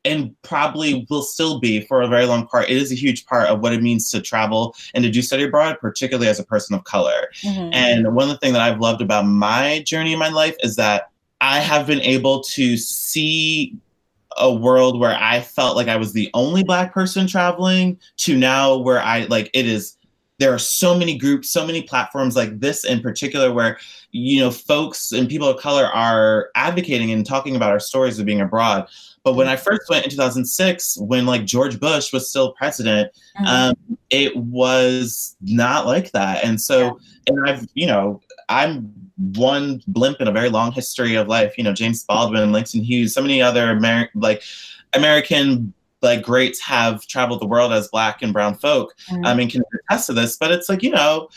A: and probably will still be for a very long part. It is a huge part of what it means to travel and to do study abroad, particularly as a person of color. Mm-hmm. And one of the things that I've loved about my journey in my life is that I have been able to see a world where I felt like I was the only black person traveling to now where I like it is there are so many groups, so many platforms like this in particular where you know folks and people of color are advocating and talking about our stories of being abroad. But when I first went in 2006, when like George Bush was still president, mm-hmm. um, it was not like that. And so, yeah. and I've, you know, I'm one blimp in a very long history of life. You know, James Baldwin, Langston Hughes, so many other American, like American like greats have traveled the world as black and brown folk. Mm-hmm. I mean, can attest to this, but it's like, you know,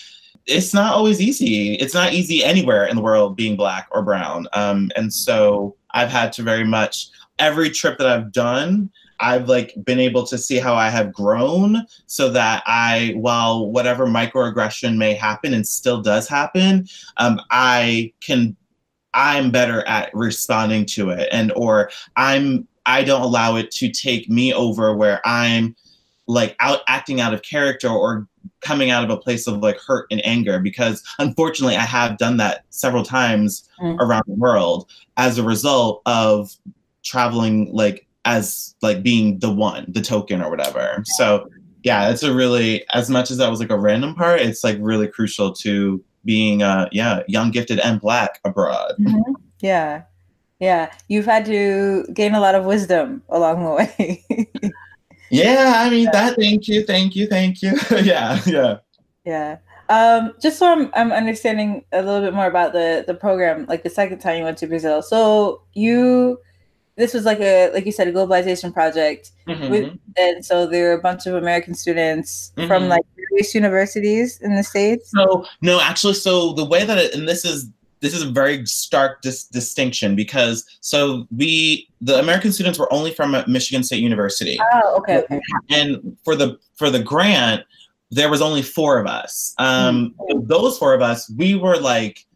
A: it's not always easy. It's not easy anywhere in the world being black or brown. Um, and so I've had to very much every trip that I've done, I've like been able to see how I have grown so that I, while whatever microaggression may happen and still does happen, um, I can, I'm better at responding to it and, or I'm, I don't allow it to take me over where I'm like out acting out of character or coming out of a place of like hurt and anger because unfortunately I have done that several times mm. around the world as a result of traveling like as like being the one, the token or whatever. So yeah, it's a really as much as that was like a random part, it's like really crucial to being uh yeah, young, gifted and black abroad.
B: Mm-hmm. Yeah. Yeah. You've had to gain a lot of wisdom along the way.
A: yeah, I mean that thank you, thank you, thank you. yeah, yeah.
B: Yeah. Um, just so I'm, I'm understanding a little bit more about the the program, like the second time you went to Brazil. So you this was like a like you said a globalization project mm-hmm. with, and so there were a bunch of american students mm-hmm. from like various universities in the states
A: so no actually so the way that it, and this is this is a very stark dis- distinction because so we the american students were only from michigan state university
B: oh okay, okay.
A: and for the for the grant there was only four of us um mm-hmm. those four of us we were like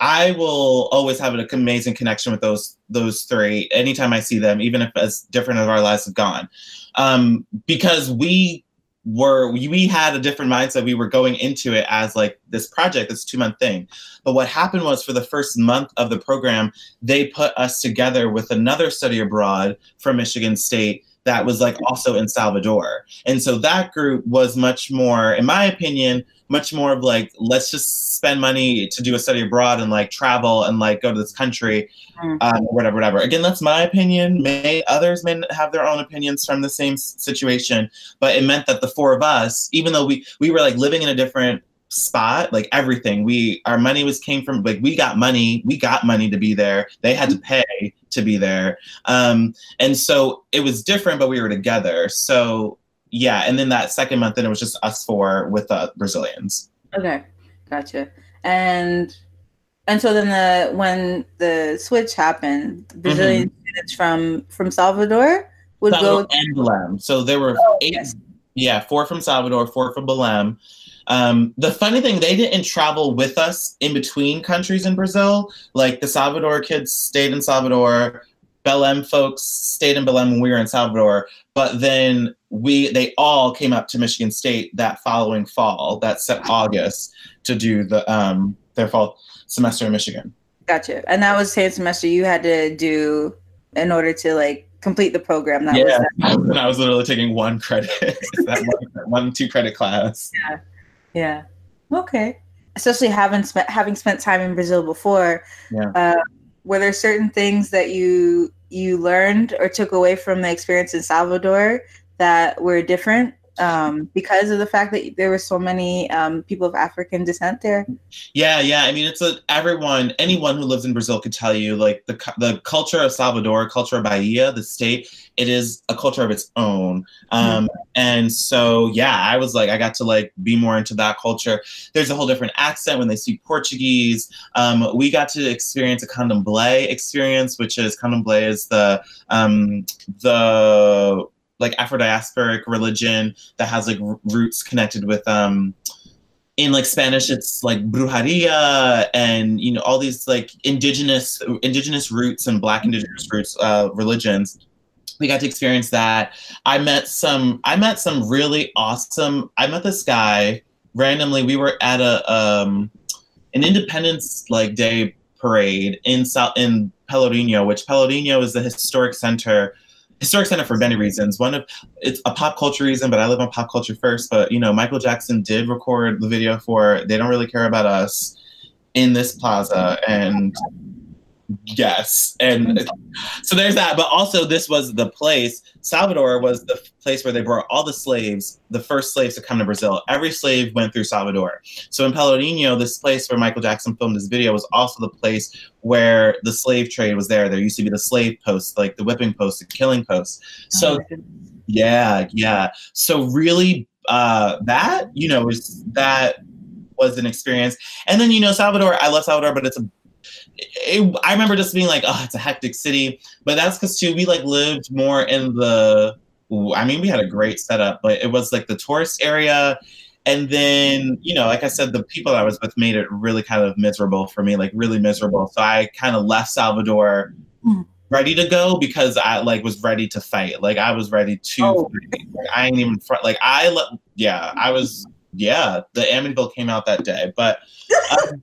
A: I will always have an amazing connection with those those three anytime I see them, even if as different as our lives have gone, um, because we were we had a different mindset. We were going into it as like this project, this two month thing. But what happened was for the first month of the program, they put us together with another study abroad from Michigan State that was like also in Salvador. And so that group was much more, in my opinion, much more of like, let's just spend money to do a study abroad and like travel and like go to this country, mm. um, whatever, whatever. Again, that's my opinion. May others may have their own opinions from the same situation, but it meant that the four of us, even though we we were like living in a different spot like everything. We our money was came from like we got money we got money to be there. They had to pay to be there. Um and so it was different but we were together. So yeah and then that second month then it was just us four with the brazilians.
B: Okay gotcha. And and so then the when the switch happened brazilian mm-hmm. students from from salvador would salvador
A: go and Belém. so there were oh, eight yeah four from salvador four from Belém um, the funny thing, they didn't travel with us in between countries in Brazil. Like the Salvador kids stayed in Salvador, Belém folks stayed in Belém when we were in Salvador. But then we they all came up to Michigan State that following fall, that set August, to do the um, their fall semester in Michigan.
B: Gotcha. And that was same semester you had to do in order to like complete the program. That
A: yeah, was I was literally taking one credit, that one, one two credit class.
B: Yeah. Yeah. Okay. Especially having spent having spent time in Brazil before. Yeah. Uh, were there certain things that you you learned or took away from the experience in Salvador that were different um, because of the fact that there were so many um, people of African descent there.
A: Yeah, yeah. I mean, it's a everyone, anyone who lives in Brazil could tell you, like the the culture of Salvador, culture of Bahia, the state, it is a culture of its own. Um, mm-hmm. And so, yeah, I was like, I got to like be more into that culture. There's a whole different accent when they speak Portuguese. Um, we got to experience a candomblé experience, which is candomblé is the um, the like Afro-diasporic religion that has like roots connected with um in like Spanish it's like brujeria and you know all these like indigenous indigenous roots and black indigenous roots uh, religions. We got to experience that. I met some i met some really awesome i met this guy randomly. We were at a um an independence like day parade in south in pelourinho which pelourinho is the historic center historic center for many reasons. One of it's a pop culture reason, but I live on pop culture first. But you know, Michael Jackson did record the video for "They Don't Really Care About Us" in this plaza, and yes. And so there's that. But also this was the place salvador was the place where they brought all the slaves the first slaves to come to brazil. Every slave went through salvador. So in pelourinho this place where michael jackson filmed his video was also the place where the slave trade was there. There used to be the slave post like the whipping post the killing post so oh, yeah yeah. So really uh that you know was that was an experience. And then you know salvador i love salvador but it's a it, I remember just being like, oh, it's a hectic city. But that's because too we like lived more in the. I mean, we had a great setup, but it was like the tourist area. And then, you know, like I said, the people I was with made it really kind of miserable for me, like really miserable. So I kind of left Salvador mm. ready to go because I like was ready to fight. Like I was ready to. Oh. Like, I ain't even front. Like I, le- yeah, I was. Yeah, the Amityville came out that day, but. Um,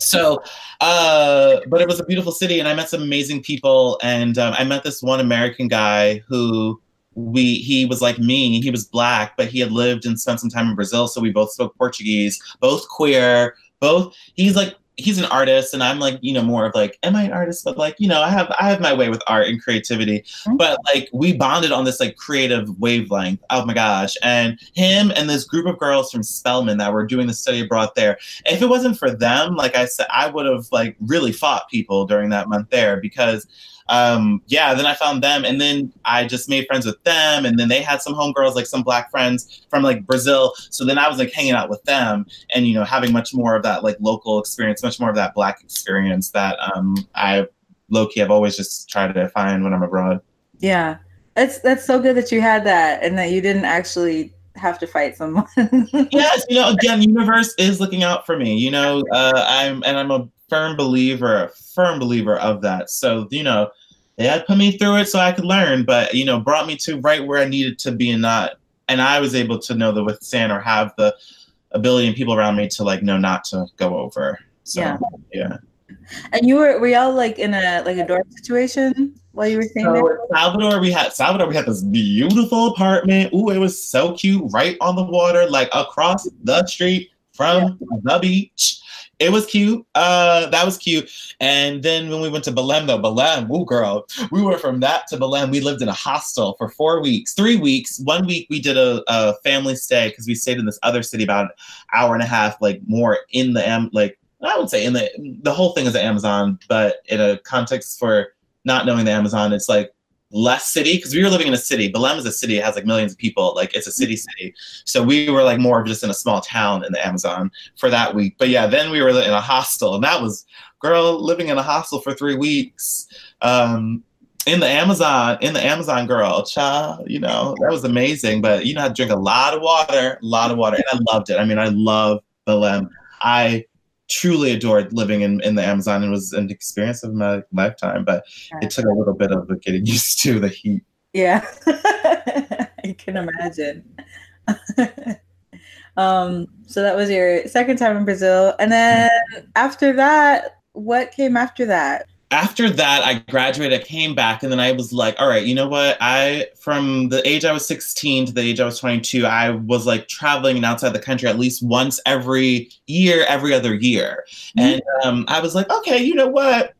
A: so uh but it was a beautiful city and i met some amazing people and um, i met this one american guy who we he was like me he was black but he had lived and spent some time in brazil so we both spoke portuguese both queer both he's like he's an artist and I'm like, you know, more of like, am I an artist? But like, you know, I have I have my way with art and creativity. Mm-hmm. But like we bonded on this like creative wavelength. Oh my gosh. And him and this group of girls from Spelman that were doing the study abroad there. If it wasn't for them, like I said, I would have like really fought people during that month there because um, yeah, then I found them, and then I just made friends with them, and then they had some homegirls, like some black friends from like Brazil. So then I was like hanging out with them, and you know, having much more of that like local experience, much more of that black experience that um, I low key I've always just tried to find when I'm abroad.
B: Yeah, that's that's so good that you had that, and that you didn't actually have to fight someone.
A: yes, you know, again, universe is looking out for me. You know, uh, I'm and I'm a firm believer, firm believer of that. So, you know, they had put me through it so I could learn, but you know, brought me to right where I needed to be and not and I was able to know the withstand or have the ability and people around me to like know not to go over. So yeah. yeah.
B: And you were were y'all like in a like a dorm situation while you were staying so there?
A: Salvador, we had Salvador, we had this beautiful apartment. Ooh, it was so cute, right on the water, like across the street from yeah. the beach. It was cute. Uh, that was cute. And then when we went to Belém, though, Belém, woo girl, we were from that to Belém. We lived in a hostel for four weeks, three weeks. One week we did a, a family stay because we stayed in this other city about an hour and a half, like more in the am, like I would say in the the whole thing is the Amazon, but in a context for not knowing the Amazon, it's like less city because we were living in a city. Belém is a city; it has like millions of people. Like it's a city city. So we were like more of just in a small town in the Amazon for that week. But yeah, then we were in a hostel, and that was girl living in a hostel for three weeks. Um, in the Amazon, in the Amazon girl, cha, you know, that was amazing. But you know, I drink a lot of water, a lot of water, and I loved it. I mean, I love Belém. I truly adored living in, in the Amazon. It was an experience of my lifetime, but it took a little bit of getting used to the heat.
B: Yeah, I can imagine. um, so that was your second time in Brazil. And then after that, what came after that?
A: After that, I graduated, I came back, and then I was like, all right, you know what? I, from the age I was 16 to the age I was 22, I was like traveling and outside the country at least once every year, every other year. Mm-hmm. And um, I was like, okay, you know what?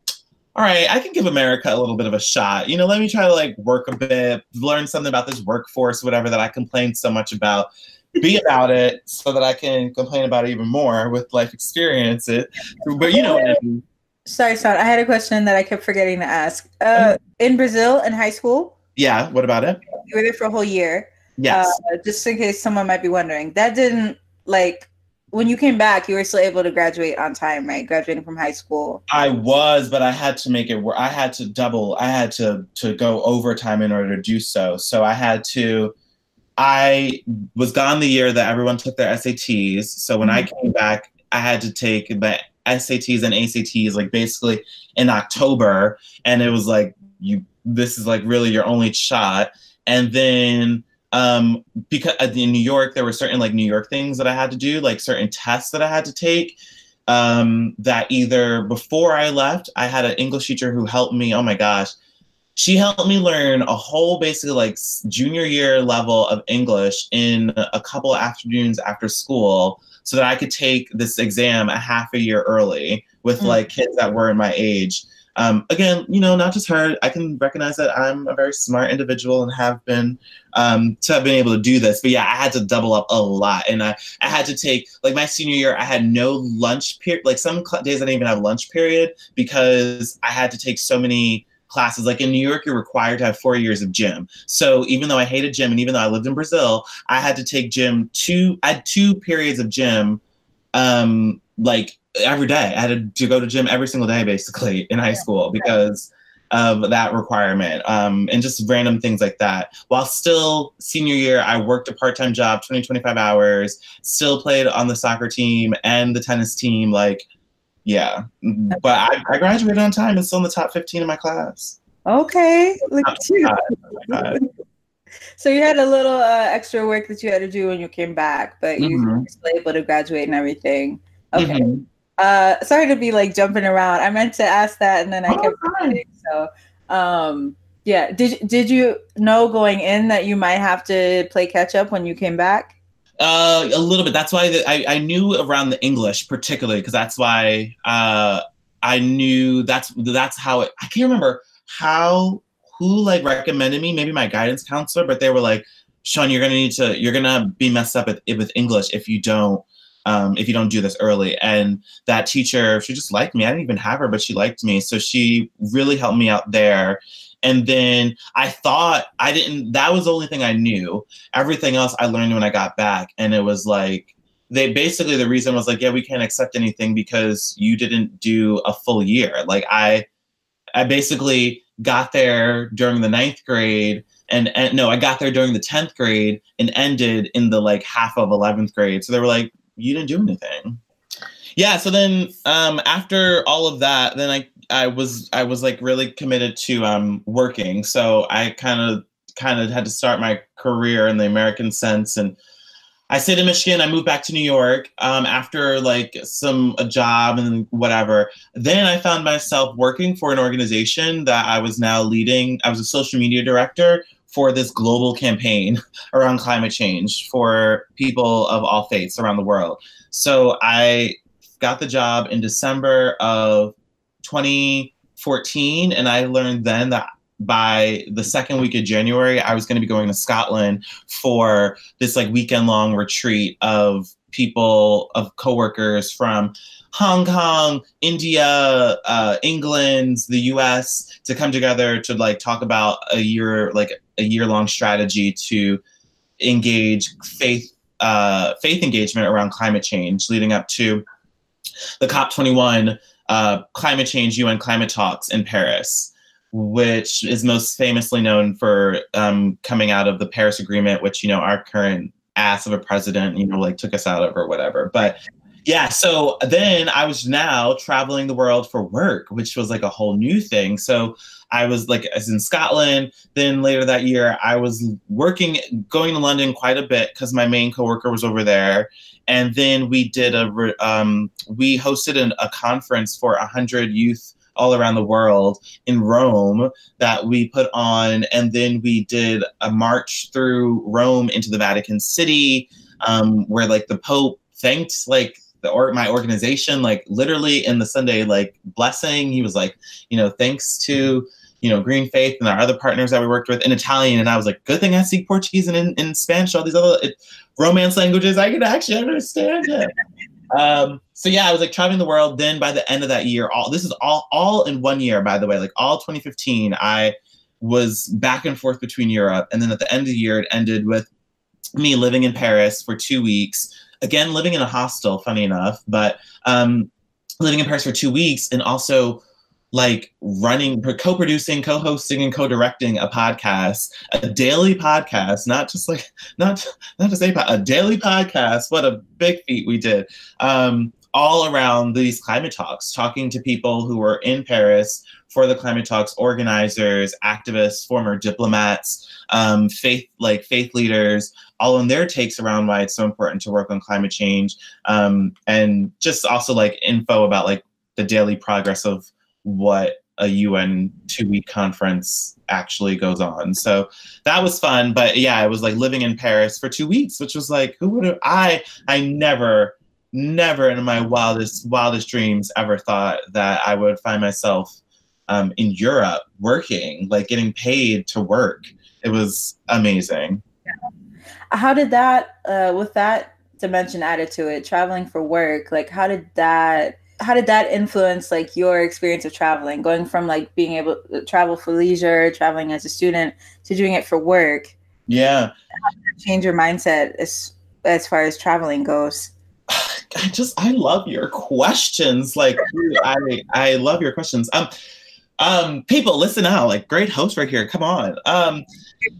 A: All right, I can give America a little bit of a shot. You know, let me try to like work a bit, learn something about this workforce, whatever that I complained so much about be about it so that I can complain about it even more with life experience it. But you know what I mean.
B: Sorry, sorry. I had a question that I kept forgetting to ask. Uh, in Brazil, in high school.
A: Yeah. What about it?
B: You were there for a whole year.
A: Yes.
B: Uh, just in case someone might be wondering, that didn't like when you came back. You were still able to graduate on time, right? Graduating from high school.
A: I was, but I had to make it work. I had to double. I had to to go overtime in order to do so. So I had to. I was gone the year that everyone took their SATs. So when mm-hmm. I came back, I had to take the SATs and ACTs like basically in October, and it was like you this is like really your only shot. And then um because uh, in New York there were certain like New York things that I had to do, like certain tests that I had to take. Um, that either before I left, I had an English teacher who helped me. Oh my gosh, she helped me learn a whole basically like junior year level of English in a couple afternoons after school so that I could take this exam a half a year early with mm-hmm. like kids that were in my age. Um, again, you know, not just her. I can recognize that I'm a very smart individual and have been um, to have been able to do this. But yeah, I had to double up a lot, and I, I had to take like my senior year. I had no lunch period. Like some days I didn't even have lunch period because I had to take so many classes. Like in New York, you're required to have four years of gym. So even though I hated gym and even though I lived in Brazil, I had to take gym two, I had two periods of gym, um, like every day. I had to go to gym every single day basically in high school because of that requirement um, and just random things like that. While still senior year, I worked a part time job, 20, 25 hours, still played on the soccer team and the tennis team. Like, yeah, but I, I graduated on time and still in the top 15 in my class.
B: Okay, look at you. so you had a little uh, extra work that you had to do when you came back, but you mm-hmm. were still able to graduate and everything. Okay. Mm-hmm. Uh, sorry to be like jumping around. I meant to ask that, and then I oh, kept forgetting. So, um, yeah. Did did you know going in that you might have to play catch up when you came back?
A: Uh, a little bit. That's why the, I, I knew around the English particularly because that's why uh, I knew that's that's how it. I can't remember how who like recommended me. Maybe my guidance counselor, but they were like, "Sean, you're gonna need to. You're gonna be messed up with, with English if you don't." Um, if you don't do this early. And that teacher, she just liked me. I didn't even have her, but she liked me. So she really helped me out there. And then I thought I didn't, that was the only thing I knew. Everything else I learned when I got back. And it was like, they basically, the reason was like, yeah, we can't accept anything because you didn't do a full year. Like I, I basically got there during the ninth grade and, and no, I got there during the 10th grade and ended in the like half of 11th grade. So they were like, you didn't do anything. yeah so then um after all of that then i i was i was like really committed to um working. So i kind of kind of had to start my career in the american sense and i stayed in michigan. I moved back to new york um, after like some a job and whatever. Then i found myself working for an organization that i was now leading. I was a social media director for this global campaign around climate change for people of all faiths around the world. So i got the job in December of 2014, and I learned then that by the second week of January, I was going to be going to Scotland for this like weekend long retreat of people of coworkers from Hong Kong, India, uh, England, the U.S. to come together to like talk about a year like a year long strategy to engage faith uh, faith engagement around climate change, leading up to the COP21 uh, climate change UN climate talks in Paris, which is most famously known for um, coming out of the Paris Agreement, which you know our current ass of a president, you know, like took us out of or whatever. But yeah, so then I was now traveling the world for work, which was like a whole new thing. So I was like, as in Scotland. Then later that year, I was working, going to London quite a bit because my main coworker was over there and then we did a um, we hosted an, a conference for 100 youth all around the world in Rome that we put on, and then we did a march through Rome into the Vatican City, um, where like the Pope thanked like the or my organization, like literally in the Sunday like blessing. He was like, you know, thanks to you know, Green Faith and our other partners that we worked with in Italian. And I was like, good thing I speak Portuguese and in, in Spanish, all these other it, Romance languages. I can actually understand it. um, so yeah, I was like traveling the world. Then by the end of that year, all this is all all in one year, by the way, like all 2015, I was back and forth between Europe. And then at the end of the year, it ended with me living in Paris for two weeks. Again, living in a hostel, funny enough, but um, living in Paris for two weeks and also like running, co-producing, co-hosting, and co-directing a podcast, a daily podcast, not just like not not to say a daily podcast. What a big feat we did. Um, all around these climate talks, talking to people who were in Paris for the climate talks, organizers, activists, former diplomats, um, faith like faith leaders, all in their takes around why it's so important to work on climate change, um, and just also like info about like the daily progress of what a UN two week conference actually goes on. So that was fun. But yeah, I was like living in Paris for two weeks, which was like, who would have I I never, never in my wildest, wildest dreams ever thought that I would find myself um, in Europe working, like getting paid to work. It was amazing.
B: How did that uh, with that dimension added to it, traveling for work, like how did that how did that influence like your experience of traveling? Going from like being able to travel for leisure traveling as a student to doing it for work.
A: Yeah.
B: Change your mindset as as far as traveling goes?
A: I just i love your questions. Like i i love your questions. Um um people listen out. Like great host right here. Come on. Um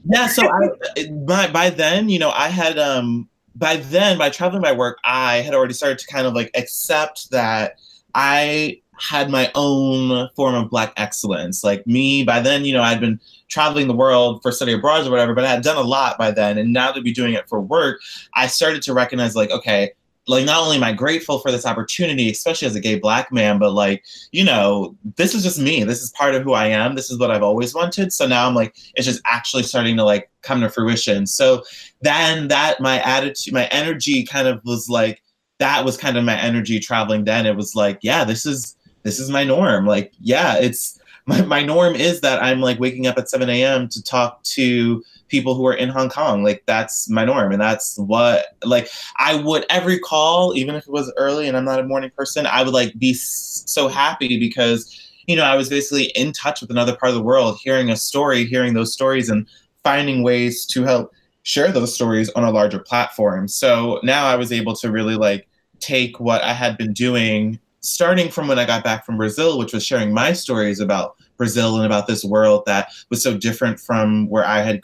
A: yeah so i by, by then you know i had um by then by traveling by work i had already started to kind of like accept that I had my own form of black excellence. Like me, by then, you know, I'd been traveling the world for study abroad or whatever, but I had done a lot by then. And now to be doing it for work, I started to recognize like, okay, like not only am I grateful for this opportunity, especially as a gay black man, but like, you know, this is just me. This is part of who I am. This is what I've always wanted. So now I'm like, it's just actually starting to like come to fruition. So then that my attitude, my energy kind of was like, that was kind of my energy traveling then. It was like, yeah, this is this is my norm. Like, yeah, it's my, my norm is that I'm like waking up at 7 a.m. to talk to people who are in Hong Kong. Like that's my norm. And that's what like I would every call, even if it was early and I'm not a morning person, I would like be so happy because you know, I was basically in touch with another part of the world, hearing a story, hearing those stories and finding ways to help share those stories on a larger platform. So now I was able to really like take what I had been doing starting from when I got back from Brazil, which was sharing my stories about Brazil and about this world that was so different from where I had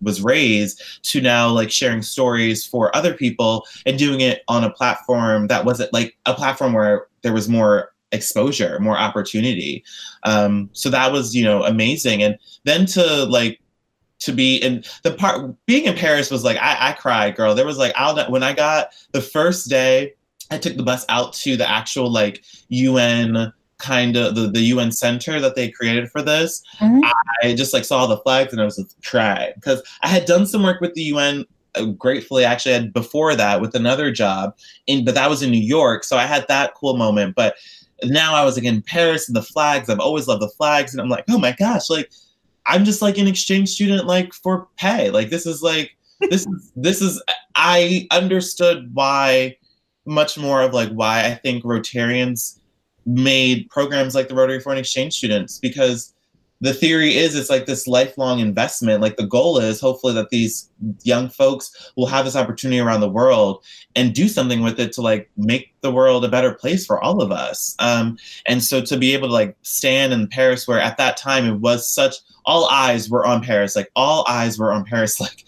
A: was raised to now like sharing stories for other people and doing it on a platform that wasn't like a platform where there was more exposure more opportunity. Um so that was you know amazing. And then to like to be in the part being in paris was like i i cried girl. There was like i'll when i got the first day i took the bus out to the actual like un kind of the, the UN center that they created for this, mm-hmm. I just like saw the flags and I was like, crying because I had done some work with the UN. Uh, gratefully, actually, had before that with another job, in but that was in New York, so I had that cool moment. But now I was like in Paris and the flags. I've always loved the flags, and I'm like, oh my gosh, like I'm just like an exchange student, like for pay. Like this is like this is this is I understood why much more of like why I think Rotarians made programs like the Rotary Foreign Exchange Students because the theory is it's like this lifelong investment. Like the goal is hopefully that these young folks will have this opportunity around the world and do something with it to like make the world a better place for all of us. Um, and so to be able to like stand in Paris, where at that time it was such all eyes were on Paris, like all eyes were on Paris, like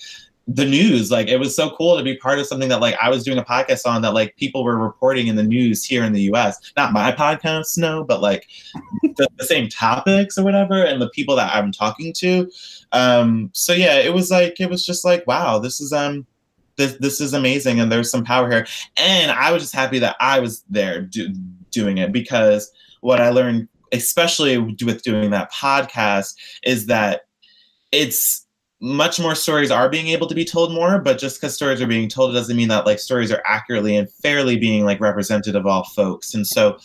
A: the news. Like it was so cool to be part of something that like I was doing a podcast on that like people were reporting in the news here in the US. Not my podcast, no, but like the, the, same topics or whatever, and the people that I'm talking to. Um, so yeah, it was like it was just like, wow, this is um this this is amazing and there's some power here. And I was just happy that I was there do, doing it because what I learned, especially with doing that podcast, is that it's much more stories are being able to be told more but just because stories are being told it doesn't mean that like stories are accurately and fairly being like represented of all folks. And so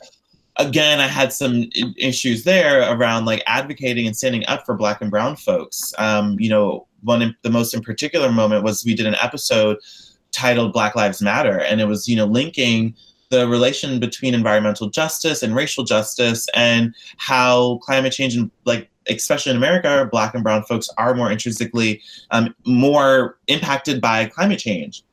A: again i had some issues there around like advocating and standing up for black and brown folks. Um, you know one in, the most in particular moment was we did an episode titled black lives matter and it was you know linking the relation between environmental justice and racial justice and how climate change and like especially in America, Black and Brown folks are more intrinsically um, more impacted by climate change.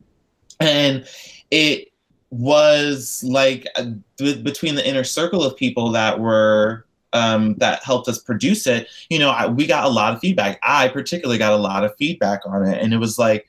A: And it was like uh, between the inner circle of people that were um, that helped us produce it, you know, I, we got a lot of feedback. I particularly got a lot of feedback on it, and it was like,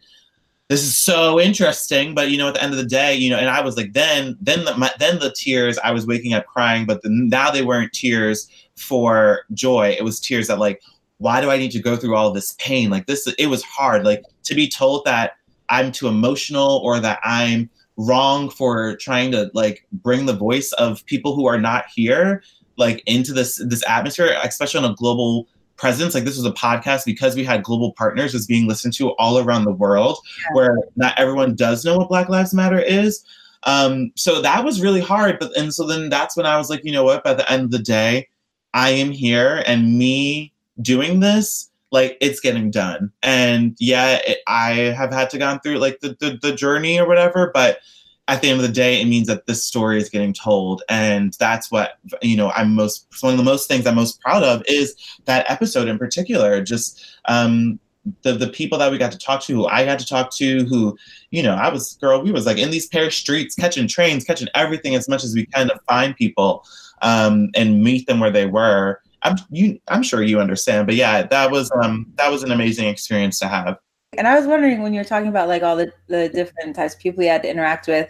A: this is so interesting. But you know, at the end of the day, you know, and I was like, then, then the my, then the tears. I was waking up crying, but the, now they weren't tears for joy. It was tears that like, why do I need to go through all this pain? Like this, it was hard. Like to be told that I'm too emotional or that I'm wrong for trying to like bring the voice of people who are not here like into this this atmosphere especially on a global presence like this was a podcast because we had global partners is being listened to all around the world yeah. where not everyone does know what black lives matter is um so that was really hard but and so then that's when i was like you know what by the end of the day I am here and me doing this, like it's getting done. And yeah, it, I have had to gone through like the, the, the journey or whatever, but at the end of the day, it means that this story is getting told. And that's what, you know, I'm most, one of the most things I'm most proud of is that episode in particular. Just um, the, the people that we got to talk to, who I got to talk to, who, you know, I was, girl, we was like in these Paris streets, catching trains, catching everything as much as we can to find people um, and meet them where they were. I'm you. I'm sure you understand, but yeah, that was um, that was an amazing experience to have.
B: And I was wondering when you were talking about like all the, the different types of people you had to interact with,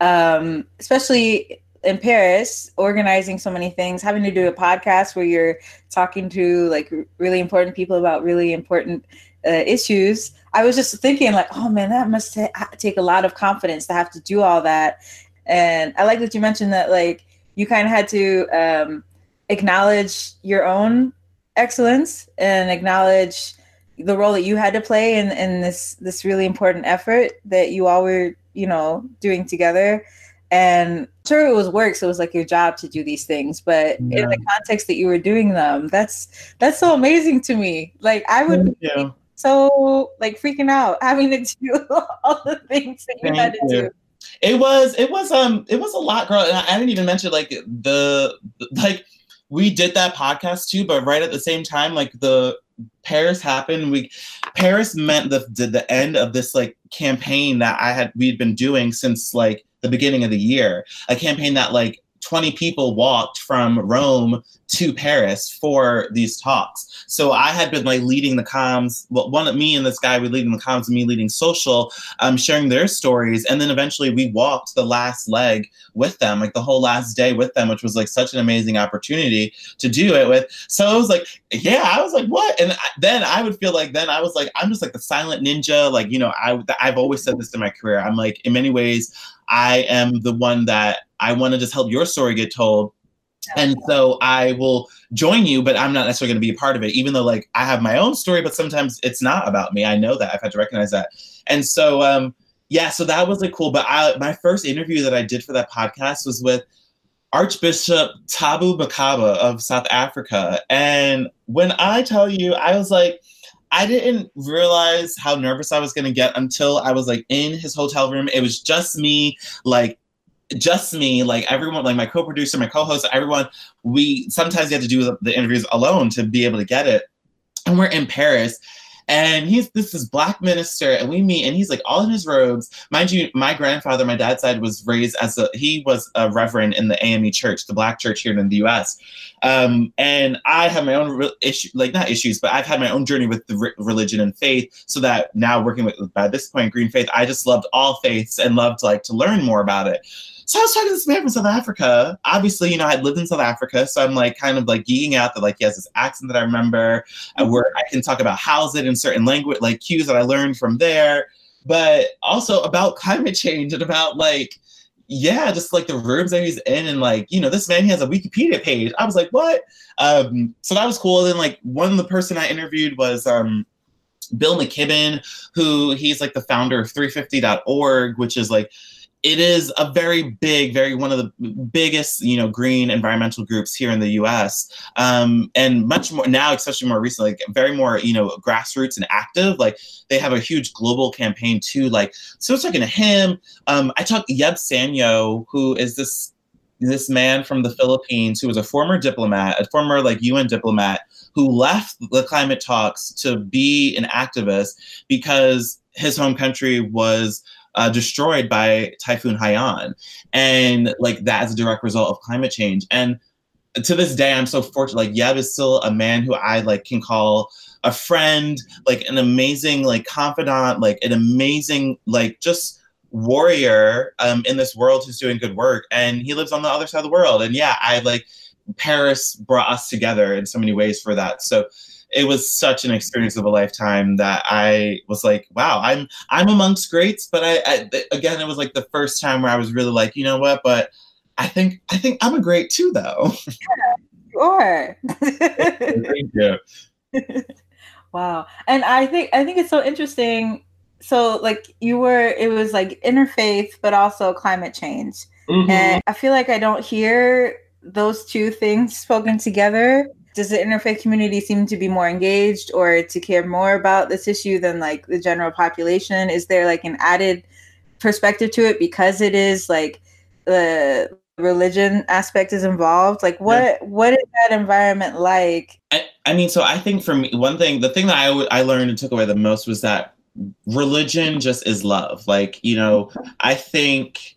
B: um, especially in Paris, organizing so many things, having to do a podcast where you're talking to like really important people about really important uh, issues. I was just thinking like, oh man, that must ta- take a lot of confidence to have to do all that. And I like that you mentioned that like you kind of had to um, acknowledge your own excellence and acknowledge the role that you had to play in, in this this really important effort that you all were you know doing together and sure it was work so it was like your job to do these things but yeah. in the context that you were doing them that's that's so amazing to me like i would be so like freaking out having to do all the things that you Thank had to you. do
A: it was it was um it was a lot, girl. And I didn't even mention like the like we did that podcast too, but right at the same time, like the Paris happened. We Paris meant the the end of this like campaign that I had we'd been doing since like the beginning of the year. A campaign that like 20 people walked from Rome to Paris for these talks. So I had been like leading the comms, well, one of me and this guy were leading the comms, and me leading social, um, sharing their stories. And then eventually we walked the last leg with them, like the whole last day with them, which was like such an amazing opportunity to do it with. So I was like, yeah, I was like, what? And then I would feel like, then I was like, I'm just like the silent ninja. Like, you know, I, I've always said this in my career. I'm like, in many ways, I am the one that I want to just help your story get told and so I will join you, but I'm not necessarily going to be a part of it, even though like I have my own story, but sometimes it's not about me. I know that I've had to recognize that. And so, um, yeah, so that was like cool. But I, my first interview that I did for that podcast was with Archbishop Thabo Makgoba of South Africa. And when I tell you, I was like, I didn't realize how nervous I was going to get until I was like in his hotel room. It was just me, like just me, like everyone, like my co-producer, my co-host, everyone, we sometimes you have to do the, the interviews alone to be able to get it. And we're in Paris and he's this is black minister and we meet and he's like all in his robes. Mind you my grandfather my dad's side was raised as a he was a reverend in the ame church the black church here in the us um, and i have my own re- issue like not issues but i've had my own journey with the re- religion and faith so that now working with by this point green faith i just loved all faiths and loved like to learn more about it so I was talking to this man from South Africa. Obviously, you know, I'd lived in South Africa, so I'm like kind of like geeking out that like he has this accent that I remember, uh, where I can talk about how's it in certain language, like cues that I learned from there, but also about climate change and about like yeah, just like the rooms that he's in, and like you know, this man he has a Wikipedia page. I was like, what? Um, so that was cool. And then like one of the person I interviewed was um, Bill McKibben, who he's like the founder of 350.org, which is like it is a very big, very one of the biggest, you know, green environmental groups here in the U.S. Um, and much more now, especially more recently, like very more, you know, grassroots and active. Like they have a huge global campaign too. Like so, I was talking to him. Um, I talked Yeb Saño, who is this this man from the Philippines who was a former diplomat, a former like UN diplomat who left the climate talks to be an activist because his home country was uh, destroyed by Typhoon Haiyan. And like that is a direct result of climate change. And to this day, I'm so fortunate. Like Yeb is still a man who I like can call a friend, like an amazing like confidant, like an amazing like just warrior um, in this world who's doing good work. And he lives on the other side of the world. And yeah, I like Paris brought us together in so many ways for that. So it was such an experience of a lifetime that I was like, wow, I'm I'm amongst greats. But I, I again, it was like the first time where I was really like, you know what? But I think I think I'm a great too, though.
B: Yeah, you are.
A: Thank you.
B: wow, and I think I think it's so interesting. So, like, you were it was like interfaith, but also climate change, mm-hmm. and I feel like I don't hear those two things spoken together does the interfaith community seem to be more engaged or to care more about this issue than like the general population? Is there like an added perspective to it because it is like the religion aspect is involved? Like what yeah. what is that environment like?
A: I, I mean so i think for me one thing the thing that I, w- I learned and took away the most was that religion just is love. Like you know mm-hmm. i think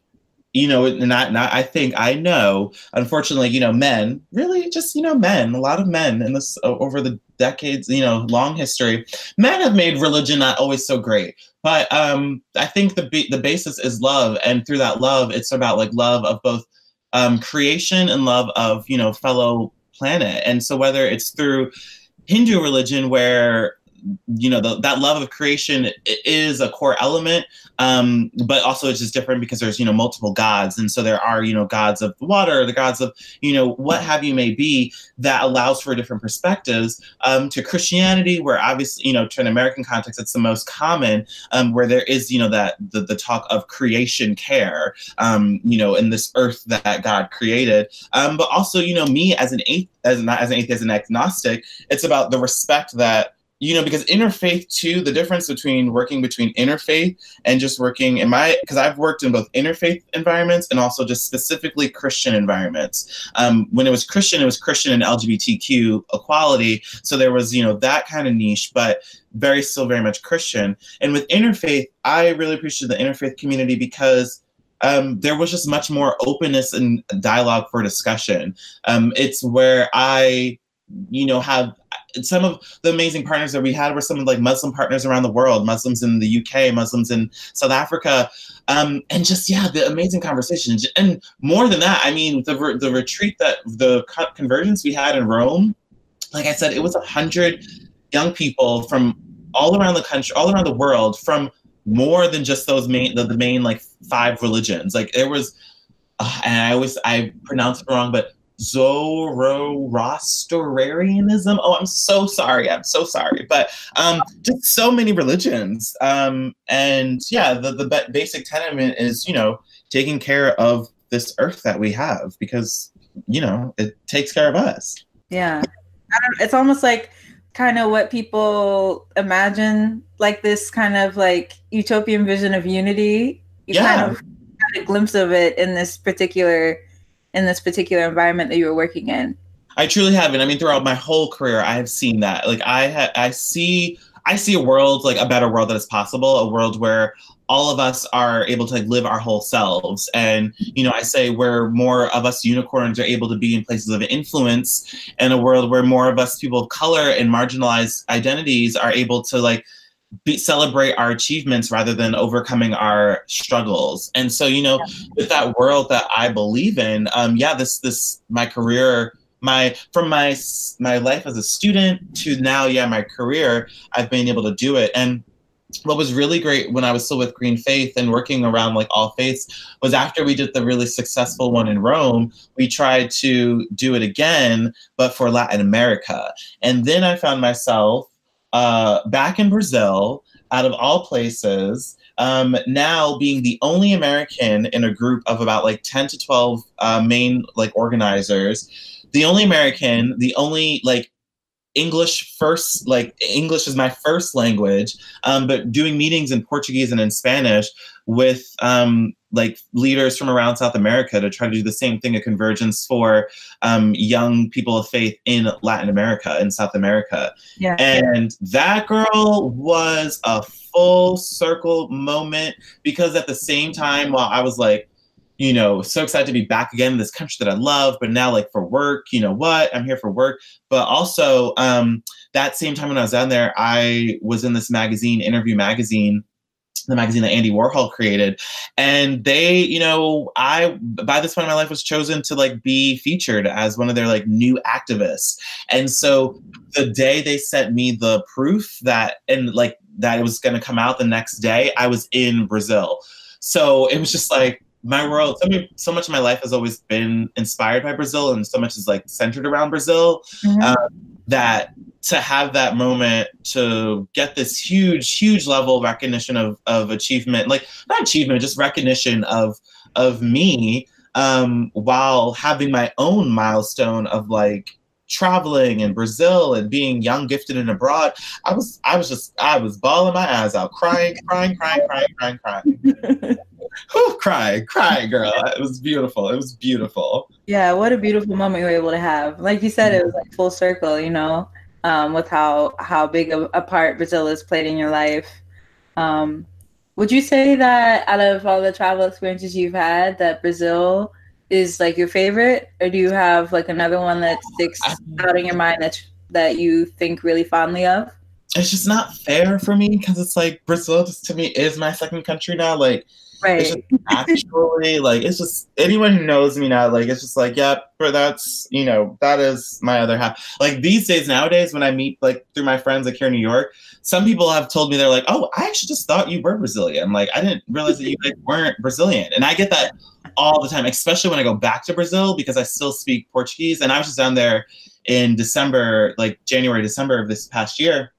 A: you know, not not I think I know. Unfortunately, you know, men really just you know men. A lot of men in this over the decades, you know, long history, men have made religion not always so great. But um, I think the the basis is love, and through that love, it's about like love of both um, creation and love of you know fellow planet. And so whether it's through Hindu religion, where you know the, that love of creation is a core element um, but also it's just different because there's you know multiple gods. And so there are you know gods of water the gods of you know what have you may be that allows for different perspectives um, to christianity where obviously you know to an american context it's the most common um, where there is you know that the, the talk of creation care um, you know in this earth that god created. Um, but also you know me as an atheist as not as an atheist an agnostic it's about the respect that you know, because interfaith too, the difference between working between interfaith and just working in my, because I've worked in both interfaith environments and also just specifically Christian environments. Um, when it was Christian, it was Christian and LGBTQ equality. So there was, you know, that kind of niche, but very, still very much Christian. And with interfaith, I really appreciate the interfaith community because um, there was just much more openness and dialogue for discussion. Um, it's where I, you know, have some of the amazing partners that we had were some of like Muslim partners around the world, Muslims in the UK, Muslims in South Africa, um, and just yeah, the amazing conversations. And more than that, I mean, the the retreat that the convergence we had in Rome, like I said, it was a hundred young people from all around the country, all around the world, from more than just those main the, the main like five religions. Like there was, uh, and I always I pronounce it wrong, but Zoroastrianism. Oh, I'm so sorry. I'm so sorry. But um, just so many religions. Um, and yeah, the, the basic tenement is, you know, taking care of this earth that we have because, you know, it takes care of us.
B: Yeah. it's almost like kind of what people imagine like this kind of like utopian vision of unity. You yeah. kind of had a glimpse of it in this particular in this particular environment that you were working in?
A: I truly haven't. I mean, throughout my whole career, I have seen that. Like, I ha- I see I see a world like a better world that is possible, a world where all of us are able to like, live our whole selves. And, you know, I say where more of us unicorns are able to be in places of influence and a world where more of us people of color and marginalized identities are able to like be, celebrate our achievements rather than overcoming our struggles. And so, you know, yeah. with that world that I believe in, um, yeah, this this my career, my from my my life as a student to now, yeah, my career, I've been able to do it. And what was really great when I was still with Green Faith and working around like all faiths was after we did the really successful one in Rome, we tried to do it again, but for Latin America. And then I found myself uh, back in Brazil, out of all places, um, now being the only American in a group of about like 10 to 12 uh, main like organizers, the only American, the only like English first, like English is my first language, um, but doing meetings in Portuguese and in Spanish with um, like leaders from around South America to try to do the same thing, a convergence for um, young people of faith in Latin America and South America. Yeah. And that girl was a full circle moment because at the same time, while I was like, you know, so excited to be back again in this country that I love, but now like for work, you know what, I'm here for work. But also, um, that same time when I was down there, I was in this magazine, Interview Magazine, the magazine that Andy Warhol created. And they, you know, I by this point in my life was chosen to like be featured as one of their like new activists. And so the day they sent me the proof that and like that it was gonna come out the next day, I was in Brazil. So it was just like my world, so, many, so much of my life has always been inspired by Brazil, and so much is like centered around Brazil. Mm-hmm. Um, that to have that moment to get this huge, huge level of recognition of, of achievement, like not achievement, just recognition of of me, um, while having my own milestone of like traveling in Brazil and being young, gifted, and abroad. I was I was just I was bawling my eyes out, crying, crying, crying, crying, crying, crying. Whew, crying, crying, girl. It was beautiful. It was beautiful.
B: Yeah, what a beautiful moment you were able to have. Like you said, it was like full circle, you know um, with how how big a, a, part Brazil has played in your life. Um, would you say that out of all the travel experiences you've had, that Brazil is like your favorite, or do you have like another one that sticks out in your mind that that you think really fondly of?
A: It's just not fair for me because it's like Brazil just to me is my second country now. Like Right. actually like it's just anyone who knows me now, like it's just like, yeah, but that's you know, that is my other half. Like these days nowadays when I meet like through my friends like here in New York, some people have told me they're like, Oh, I actually just thought you were Brazilian. Like I didn't realize that you like, weren't Brazilian. And I get that all the time, especially when I go back to Brazil because I still speak Portuguese. And I was just down there in December, like January, December of this past year.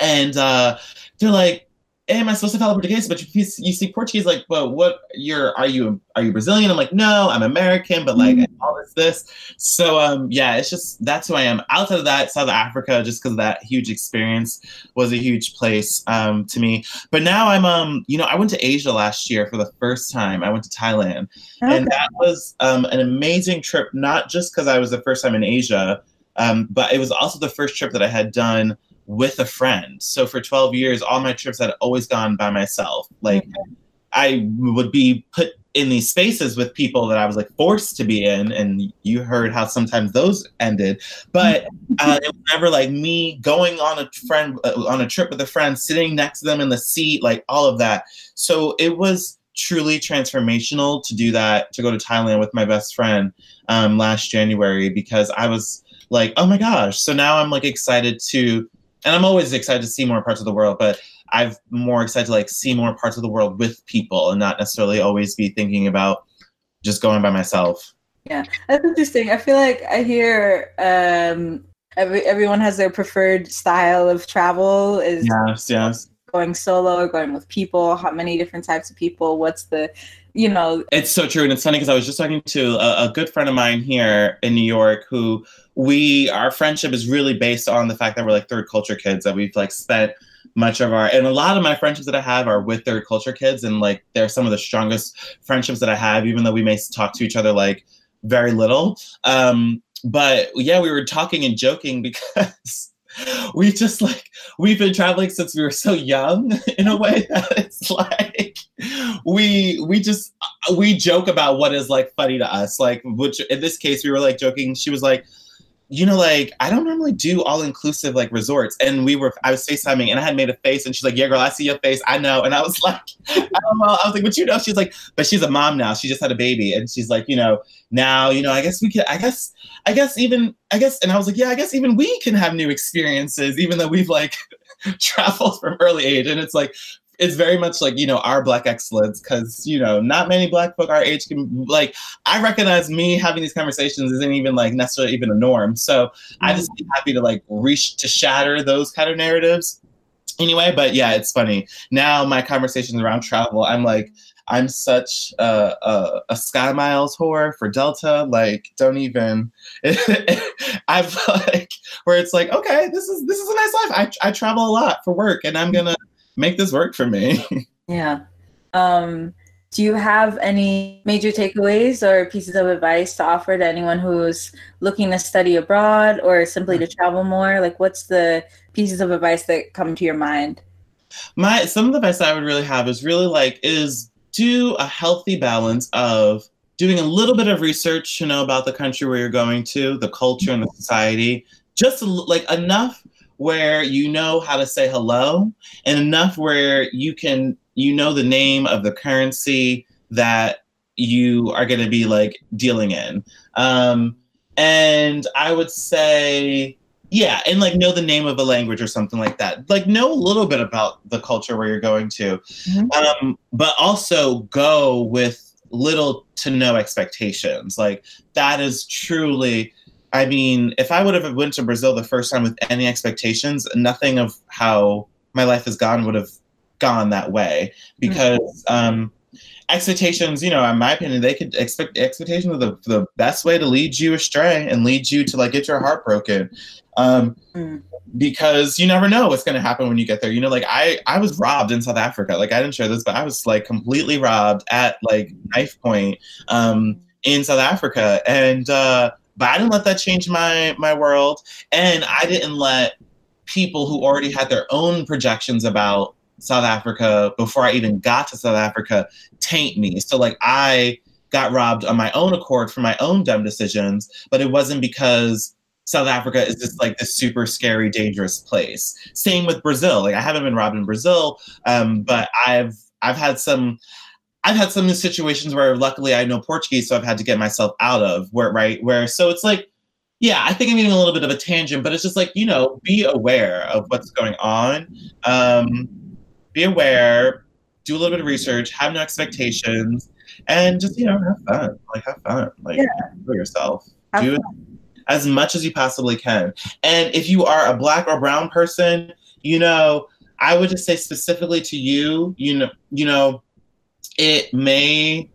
A: And uh, they're like, am I supposed to follow Portuguese? But you, you speak Portuguese, like, well, what you're are you are you Brazilian? I'm like, no, I'm American, but like mm-hmm. all this this. So um yeah, it's just that's who I am. Outside of that, South Africa, just because that huge experience was a huge place um to me. But now I'm um, you know, I went to Asia last year for the first time. I went to Thailand. Okay. And that was um an amazing trip, not just because I was the first time in Asia, um, but it was also the first trip that I had done with a friend. So for 12 years, all my trips had always gone by myself. Like mm-hmm. I would be put in these spaces with people that I was like forced to be in, and you heard how sometimes those ended. But uh, it was never like me going on a friend uh, on a trip with a friend, sitting next to them in the seat, like all of that. So it was truly transformational to do that to go to Thailand with my best friend um, last January because I was like, oh my gosh. So now I'm like excited to, and I'm always excited to see more parts of the world, but I'm more excited to like see more parts of the world with people and not necessarily always be thinking about just going by myself.
B: Yeah, that's interesting. I feel like I hear um, every everyone has their preferred style of travel. Is
A: yes, yes.
B: Going solo or going with people? How many different types of people? What's the you know
A: it's so true and it's funny because i was just talking to a, a, good friend of mine here in new york who we our friendship is really based on the fact that we're like third culture kids that we've like spent much of our and a lot of my friendships that I have are with third culture kids and like they're some of the strongest friendships that I have, even though we may talk to each other like very little. Um, but yeah, we were talking and joking because we just like we've been traveling since we were so young in a way that it's like we we just uh, we joke about what is like funny to us like which in this case we were like joking. She was like you know, like I don't normally do all inclusive like resorts. And we were, I was FaceTiming and I had made a face and she's like, Yeah, girl, I see your face. I know. And I was like, I don't know. I was like, But you know, she's like, But she's a mom now. She just had a baby. And she's like, You know, now, you know, I guess we could, I guess, I guess even, I guess, and I was like, Yeah, I guess even we can have new experiences, even though we've like traveled from early age. And it's like, it's very much like you know our black excellence because you know not many black folk our age can like i recognize me having these conversations isn't even like necessarily even a norm. So mm-hmm. i just be happy to like reach to shatter those kind of narratives. Anyway but yeah it's funny. Now my conversations around travel i'm like i'm such a, a, a SkyMiles whore for delta like don't even. I've like where it's like okay this is this is a nice life. I, I travel a lot for work and i'm gonna make this work for me.
B: yeah. Um, do you have any major takeaways or pieces of advice to offer to anyone who's looking to study abroad or simply to travel more? Like, what's the pieces of advice that come to your mind?
A: My some of the advice I would really have is really like is do a healthy balance of doing a little bit of research to know about the country where you're going to, the culture and the society, just like enough where you know how to say hello and enough where you can you know the name of the currency that you are going to be like dealing in. Um and i would say yeah and like know the name of a language or something like that. Like know a little bit about the culture where you're going to. Mm-hmm. um but also go with little to no expectations. Like that is truly I mean, if I would have went to Brazil the first time with any expectations, nothing of how my life has gone would have gone that way because mm-hmm. um, expectations, you know, in my opinion, they could expect expectations are the, the best way to lead you astray and lead you to like get your heart broken. Um, mm. Because you never know what's going to happen when you get there. You know, like I, I was robbed in South Africa. Like I didn't share this, but I was like completely robbed at like knife point um, in South Africa, and uh, but I didn't let that change my my world, and I didn't let people who already had their own projections about South Africa before I even got to South Africa taint me. So like I got robbed on my own accord for my own dumb decisions, but it wasn't because South Africa is just like this super scary, dangerous place. Same with Brazil. Like I haven't been robbed in Brazil, um, but I've I've had some I've had some situations where luckily I know Portuguese, so I've had to get myself out of where right where so it's like, yeah, I think I'm getting a little bit of a tangent, but it's just like you know, be aware of what's going on, um, be aware, do a little bit of research, have no expectations, and just you know have fun, like have fun, like yeah. for yourself, have do fun. as much as you possibly can, and if you are a black or brown person, you know, I would just say specifically to you, you know, you know it may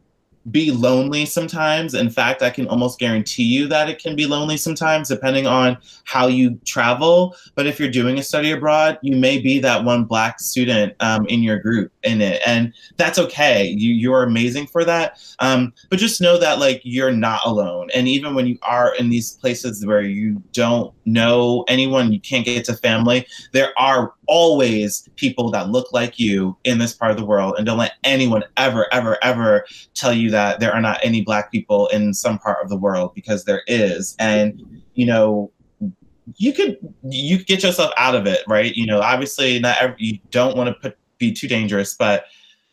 A: be lonely sometimes. In fact, I can almost guarantee you that it can be lonely sometimes, depending on how you travel. But if you're doing a study abroad, you may be that one Black student um, in your group. In it and that's okay. You you're amazing for that. Um, but just know that like you're not alone. And even when you are in these places where you don't know anyone you can't get to family there are always people that look like you in this part of the world. And don't let anyone ever ever ever tell you that there are not any black people in some part of the world because there is. And you know you could you get yourself out of it, right? You know, obviously not every, you don't want to put be too dangerous, but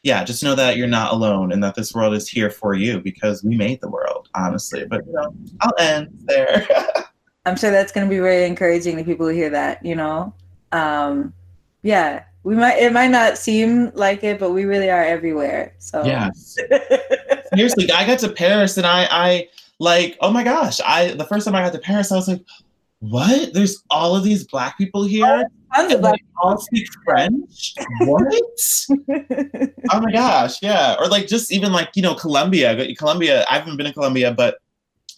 A: yeah, just know that you're not alone and that this world is here for you because we made the world, honestly. But you know, I'll end there.
B: I'm sure that's going to be very encouraging to people who hear that. You know, um, yeah, we might it might not seem like it, but we really are everywhere. So
A: yeah, seriously, I got to Paris and I I like oh my gosh, I the first time I got to Paris, I was like what? There's all of these black people here. Oh, and they all speak French. what? oh my gosh, yeah. Or like just even like you know Colombia. Colombia. I haven't been to Colombia, but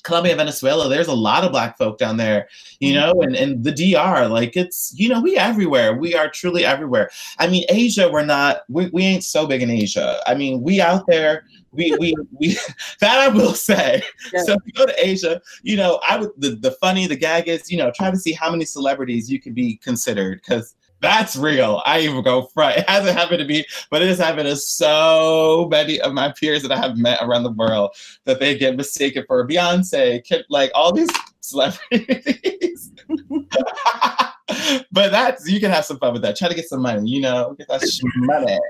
A: Colombia, Venezuela. There's a lot of black folk down there, you mm-hmm. know, and and the DR. Like it's you know we everywhere. We are truly everywhere. I mean, Asia. We're not. We we ain't so big in Asia. I mean, we out there we we we that I will say. Yeah. So if you go to Asia, you know, I would the, the funny, the gag is, you know, try to see how many celebrities you could be considered because that's real. I even go front. It hasn't happened to me, but it has happened to so many of my peers that I have met around the world that they get mistaken for Beyonce, like all these celebrities. but that's you can have some fun with that. Try to get some money, you know, get that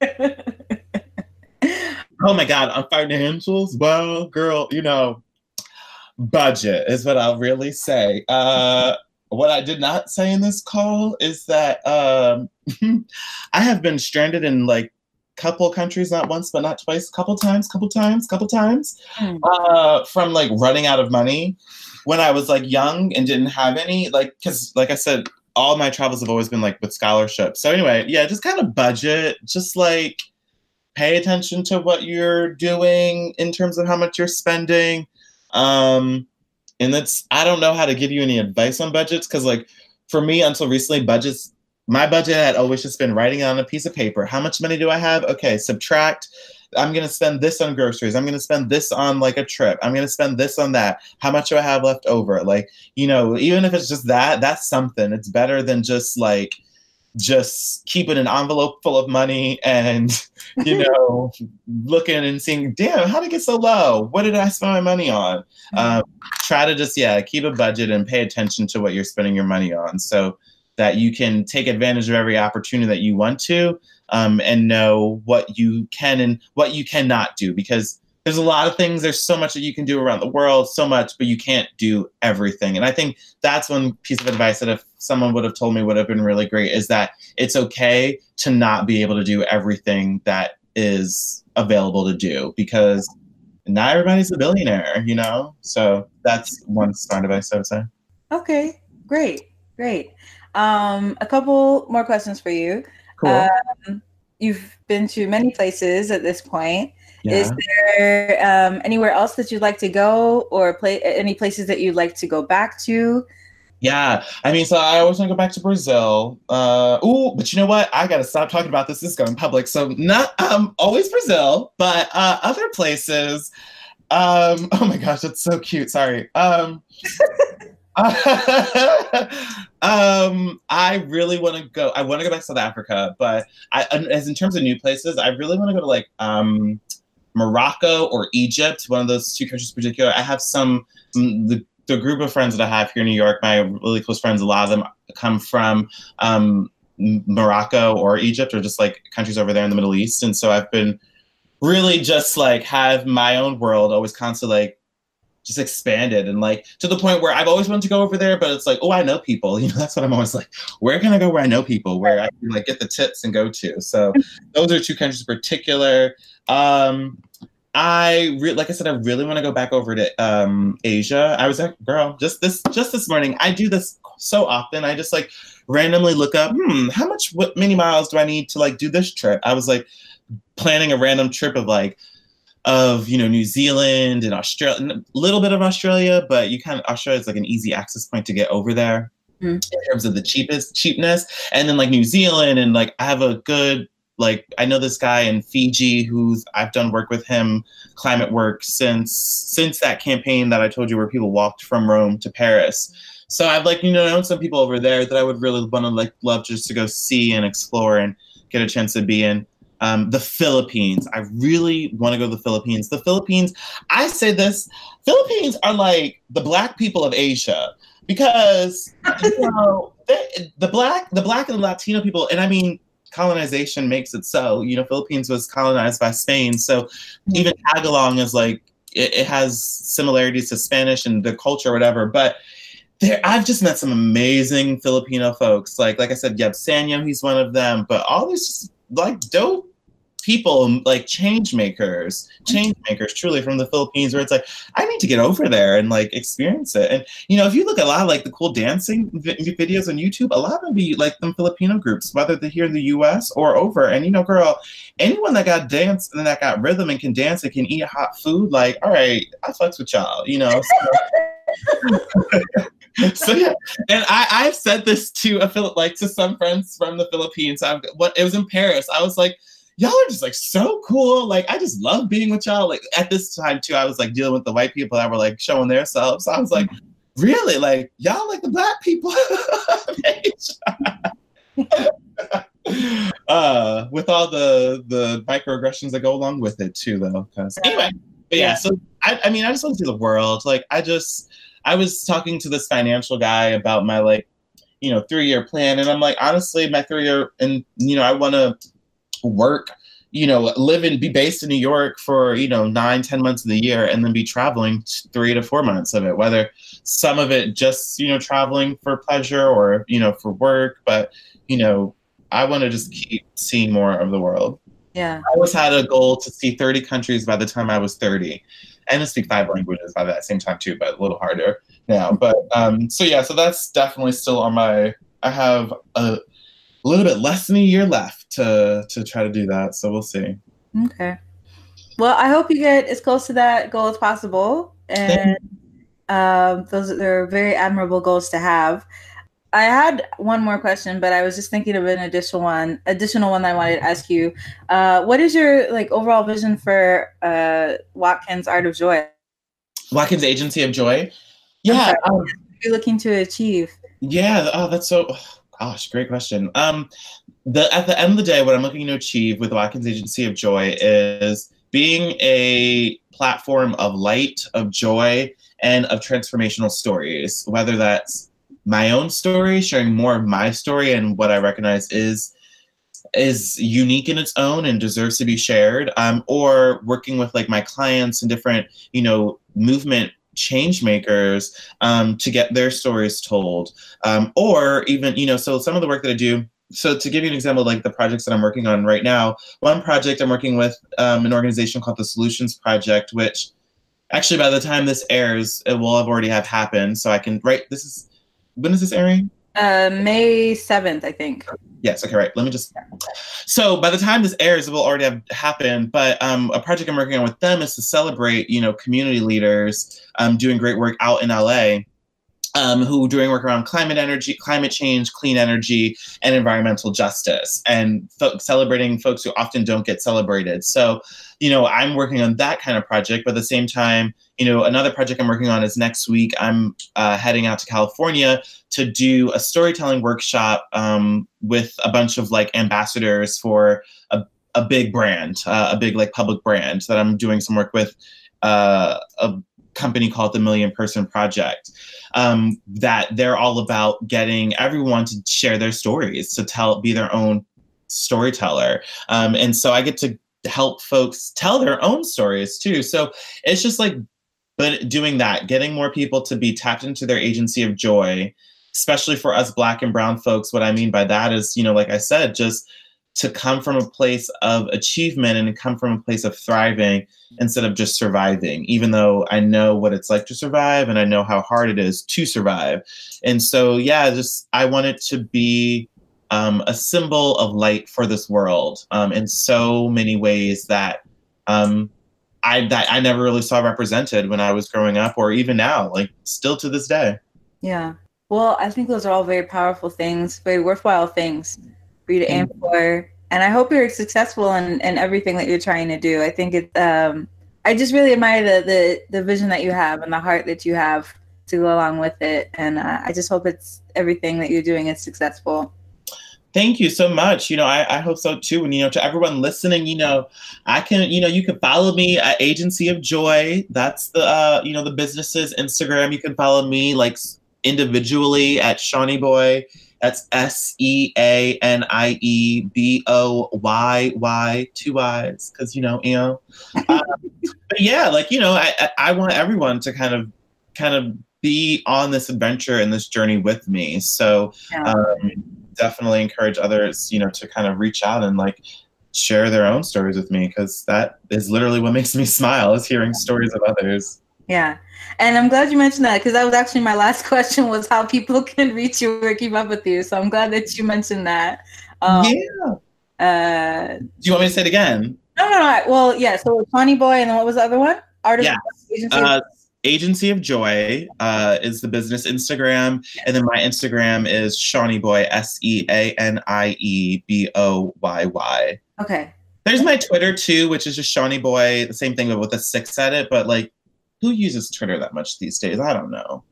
A: money. Oh my God, on financials, well, girl, you know, budget is what I'll really say. Uh, what I did not say in this call is that um, I have been stranded in like couple countries, not once, but not twice, couple times, couple times, couple times, mm. uh, from like running out of money when I was like young and didn't have any, like, because like I said, all my travels have always been like with scholarships. So anyway, yeah, just kind of budget, just like pay attention to what you're doing in terms of how much you're spending. Um, and that's I don't know how to give you any advice on budgets because like for me until recently budgets my budget had always just been writing it on a piece of paper. How much money do I have? Okay, subtract. I'm gonna spend this on groceries. I'm gonna spend this on like a trip. I'm gonna spend this on that. How much do I have left over? Like, you know, even if it's just that, that's something. It's better than just like just keeping an envelope full of money and you know looking and seeing damn how did it get so low? What did i spend my money on? Um, try to just yeah keep a budget and pay attention to what you're spending your money on so that you can take advantage of every opportunity that you want to um, and know what you can and what you cannot do because there's a lot of things there's so much that you can do around the world so much but you can't do everything. And i think that's one piece of advice that if someone would have told me would have been really great is that it's okay to not be able to do everything that is available to do because not everybody's a billionaire you know? So that's one smart advice i would say.
B: Okay great great. Um, a couple more questions for you. Cool. Um, you've been to many places at this point yeah. Is there um, anywhere else that you'd like to go, or play any places that you'd like to go back to?
A: Yeah, I mean, so I always want to go back to Brazil. Uh, ooh, but you know what? I gotta stop talking about this. This is going public, so not um always Brazil, but uh, other places. Um, oh my gosh, that's so cute. Sorry. Um, um, I really want to go. I want to go back to South Africa, but I, as in terms of new places, I really want to go to like um Morocco or Egypt, one of those two countries in particular. I have some, some the, the group of friends that I have here in New York, my really close friends, a lot of them come from um, Morocco or Egypt or just like countries over there in the Middle East. And so I've been really just like have my own world always constantly like just expanded and like to the point where I've always wanted to go over there, but it's like, oh, I know people. You know, that's what I'm always like, where can I go where I know people, where I can like get the tips and go to. So those are two countries in particular. Um, I re- like I said, I really want to go back over to um, Asia. I was like, girl, just this just this morning. I do this so often. I just like randomly look up, hmm, how much what many miles do I need to like do this trip? I was like planning a random trip of like of you know New Zealand and Australia, a little bit of Australia, but you kind of Australia is like an easy access point to get over there. mm. in terms of the cheapest cheapness. And then like New Zealand and like I have a good like I know this guy in Fiji who's I've done work with him, climate work since since that campaign that I told you where people walked from Rome to Paris. So I've like you know known some people over there that I would really want to like love just to go see and explore and get a chance to be in. Um, the Philippines. I really want to go to the Philippines. The Philippines, I say this, Philippines are like the black people of Asia because you know they, the black the black and the Latino people, and I mean colonization makes it so. You know, Philippines was colonized by Spain, so mm-hmm. even Tagalog is like it, it, has similarities to Spanish and the culture, whatever. But there, I've just met some amazing Filipino folks. Like like I said, Yeb Saño, he's one of them. But all these like dope people um, like change makers change makers truly from the philippines where it's like i need to get over there and like experience it and you know if you look at a lot of like the cool dancing vi- videos on youtube a lot of them be like them filipino groups whether they're here in the us or over and you know girl anyone that got dance and that got rhythm and can dance and can eat hot food like all right i fucks with y'all you know so. so yeah, and I I've said this to a like to some friends from the Philippines. I've what it was in Paris. I was like, y'all are just like so cool. Like I just love being with y'all. Like at this time too, I was like dealing with the white people that were like showing their selves. So I was like, really? Like y'all like the black people? uh, with all the the microaggressions that go along with it too, though. Because anyway, but yeah. So I, I mean, I just want to see the world. Like I just, I was talking to this financial guy about my like, you know, three year plan, and I'm like, honestly, my three year, and you know, I want to work you know live and be based in new york for you know nine ten months of the year and then be traveling three to four months of it whether some of it just you know traveling for pleasure or you know for work but you know i want to just keep seeing more of the world.
B: Yeah.
A: I always had a goal to see 30 countries by the time i was 30 and to speak five languages by that same time too but a little harder now but um so yeah so that's definitely still on my i have a a little bit less than a year left to to try to do that. So we'll see.
B: Okay. Well, I hope you get as close to that goal as possible, and um, those are very admirable goals to have. I had one more question, but I was just thinking of an additional one, additional one I wanted to ask you. Uh, what is your like overall vision for uh, Watkins Art of Joy?
A: Watkins Agency of Joy. Yeah,
B: um, you're looking to achieve.
A: Yeah. Oh, that's so. Gosh, great question. Um, the at the end of the day, what I'm looking to achieve with Watkins Agency of Joy is being a platform of light, of joy, and of transformational stories. Whether that's my own story, sharing more of my story and what I recognize is is unique in its own and deserves to be shared, um, or working with like my clients and different, you know, movement change makers um, to get their stories told. Um, or even you know so some of the work that i do so to give you an example like the projects that i'm working on right now one project i'm working with um, an organization called the solutions project which actually by the time this airs it will have already have happened so i can write this is when is this airing
B: uh, May 7th, I think.
A: Yes. Okay. Right. Let me just. So by the time this airs, it will already have happened. But um, a project I'm working on with them is to celebrate, you know, community leaders um, doing great work out in LA um, who doing work around climate energy, climate change, clean energy, and environmental justice, and fo- celebrating folks who often don't get celebrated. So, you know, I'm working on that kind of project, but at the same time, you know, another project I'm working on is next week. I'm uh, heading out to California to do a storytelling workshop um, with a bunch of like ambassadors for a, a big brand, uh, a big like public brand that I'm doing some work with. Uh, a company called the Million Person Project. Um, that they're all about getting everyone to share their stories, to tell, be their own storyteller. Um, and so I get to help folks tell their own stories too. So it's just like, but doing that, getting more people to be tapped into their agency of joy, especially for us Black and Brown folks. What I mean by that is, you know, like I said, just to come from a place of achievement and come from a place of thriving instead of just surviving, even though I know what it's like to survive and I know how hard it is to survive. And so, yeah, just I want it to be um, a symbol of light for this world um, in so many ways that um, I that I never really saw represented when I was growing up, or even now, like still to this day.
B: Yeah. Well, I think those are all very powerful things, very worthwhile things for you to aim for. And I hope you're successful in, in everything that you're trying to do. I think it's, um I just really admire the, the the vision that you have and the heart that you have to go along with it. And uh, I just hope it's everything that you're doing is successful.
A: Thank you so much. You know, I, I hope so too. And, you know, to everyone listening, you know, I can, you know, you can follow me at Agency of Joy. That's the, uh, you know, the business's Instagram. You can follow me like individually at Seanie Boy. That's S E A N I E B O Y Y, two eyes, because, you know, you know. Um, but yeah, like, you know, I, I want everyone to kind of, kind of be on this adventure and this journey with me. So, um, definitely encourage others, you know, to kind of reach out and like share their own stories with me because that is literally what makes me smile is hearing stories of others.
B: Yeah. And I'm glad you mentioned that because that was actually my last question was how people can reach you or keep up with you. So I'm glad that you mentioned that.
A: Um, yeah. Uh, Do you want me to say it again?
B: No, no, no. Well, yeah. So Tawny Boy, and then what was the other one?
A: Artist yeah. Uh, Agency of Joy uh, is the business Instagram, and then my Instagram is Seanie Boy S E A N I E B O Y Y.
B: Okay.
A: There's my Twitter too, which is just Seanie Boy, the same thing but with a six at it. But like, who uses Twitter that much these days? I don't know.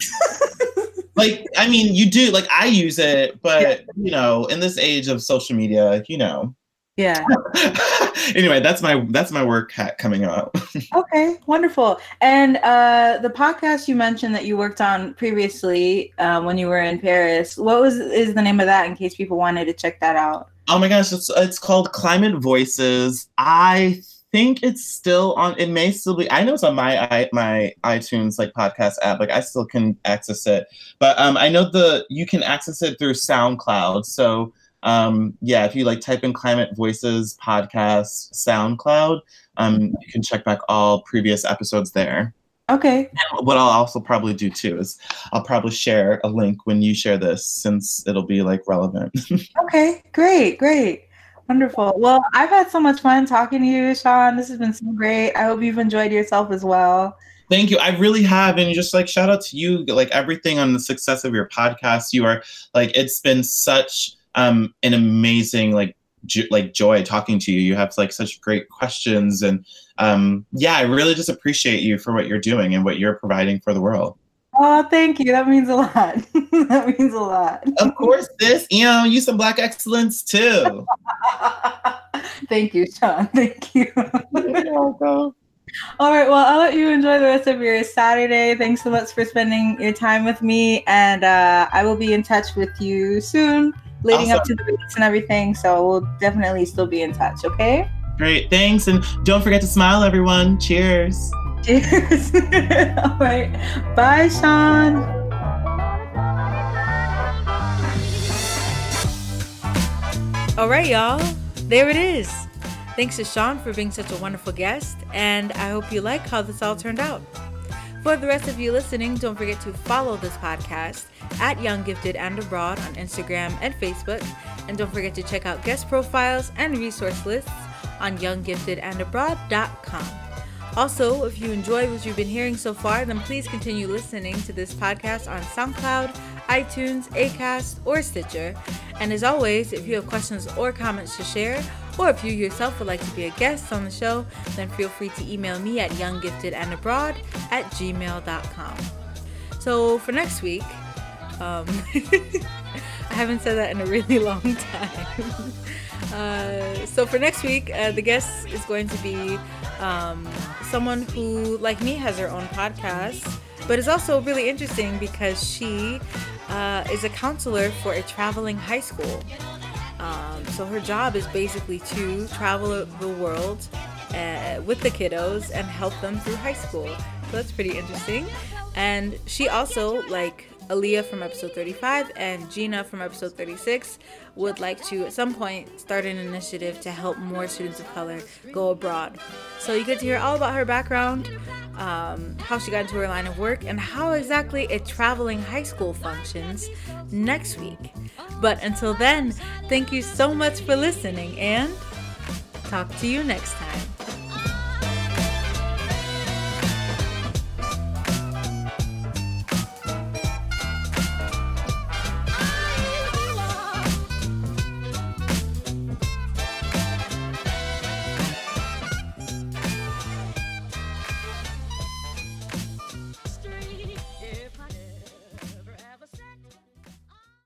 A: like, I mean, you do. Like, I use it, but you know, in this age of social media, you know,
B: yeah.
A: anyway, that's my that's my work hat coming up.
B: okay, wonderful. And uh, the podcast you mentioned that you worked on previously uh, when you were in Paris. What was is the name of that? In case people wanted to check that out.
A: Oh my gosh, it's it's called Climate Voices. I think it's still on. It may still be. I know it's on my my iTunes like podcast app. Like I still can access it, but um, I know the you can access it through SoundCloud. So um, yeah, if you like type in Climate Voices podcast SoundCloud, um, you can check back all previous episodes there.
B: Okay.
A: And what I'll also probably do too is I'll probably share a link when you share this since it'll be like relevant.
B: okay, great, great. Wonderful. Well, I've had so much fun talking to you, Sean. This has been so great. I hope you've enjoyed yourself as well.
A: Thank you. I really have. And just like shout out to you, like everything on the success of your podcast. You are like, it's been such um, an amazing like like joy talking to you. You have like such great questions, and um, yeah, I really just appreciate you for what you're doing and what you're providing for the world.
B: Oh, thank you. That means a lot. that means a lot.
A: Of course, this you know, you some black excellence too.
B: thank you, Sean. Thank you. You're welcome. All right. Well, I'll let you enjoy the rest of your Saturday. Thanks so much for spending your time with me, and uh, I will be in touch with you soon leading awesome. up to the weeks and everything. So we'll definitely still be in touch. Okay.
A: Great. Thanks. And don't forget to smile, everyone. Cheers.
B: Cheers. All right. Bye, Sean. All right, y'all. There it is. Thanks to Sean for being such a wonderful guest, and I hope you like how this all turned out. For the rest of you listening, don't forget to follow this podcast at Young Gifted and Abroad on Instagram and Facebook. And don't forget to check out guest profiles and resource lists on younggiftedandabroad.com. Also, if you enjoy what you've been hearing so far, then please continue listening to this podcast on SoundCloud, iTunes, Acast, or Stitcher. And as always, if you have questions or comments to share, or if you yourself would like to be a guest on the show, then feel free to email me at younggiftedandabroad at gmail.com. So for next week, um, I haven't said that in a really long time. Uh, so for next week, uh, the guest is going to be um, someone who, like me, has her own podcast, but is also really interesting because she uh, is a counselor for a traveling high school. Um, so her job is basically to travel the world uh, with the kiddos and help them through high school. So that's pretty interesting. And she also, like Aaliyah from episode 35 and Gina from episode 36, would like to at some point start an initiative to help more students of color go abroad. So you get to hear all about her background, um, how she got into her line of work, and how exactly a traveling high school functions next week. But until then, thank you so much for listening and talk to you next time.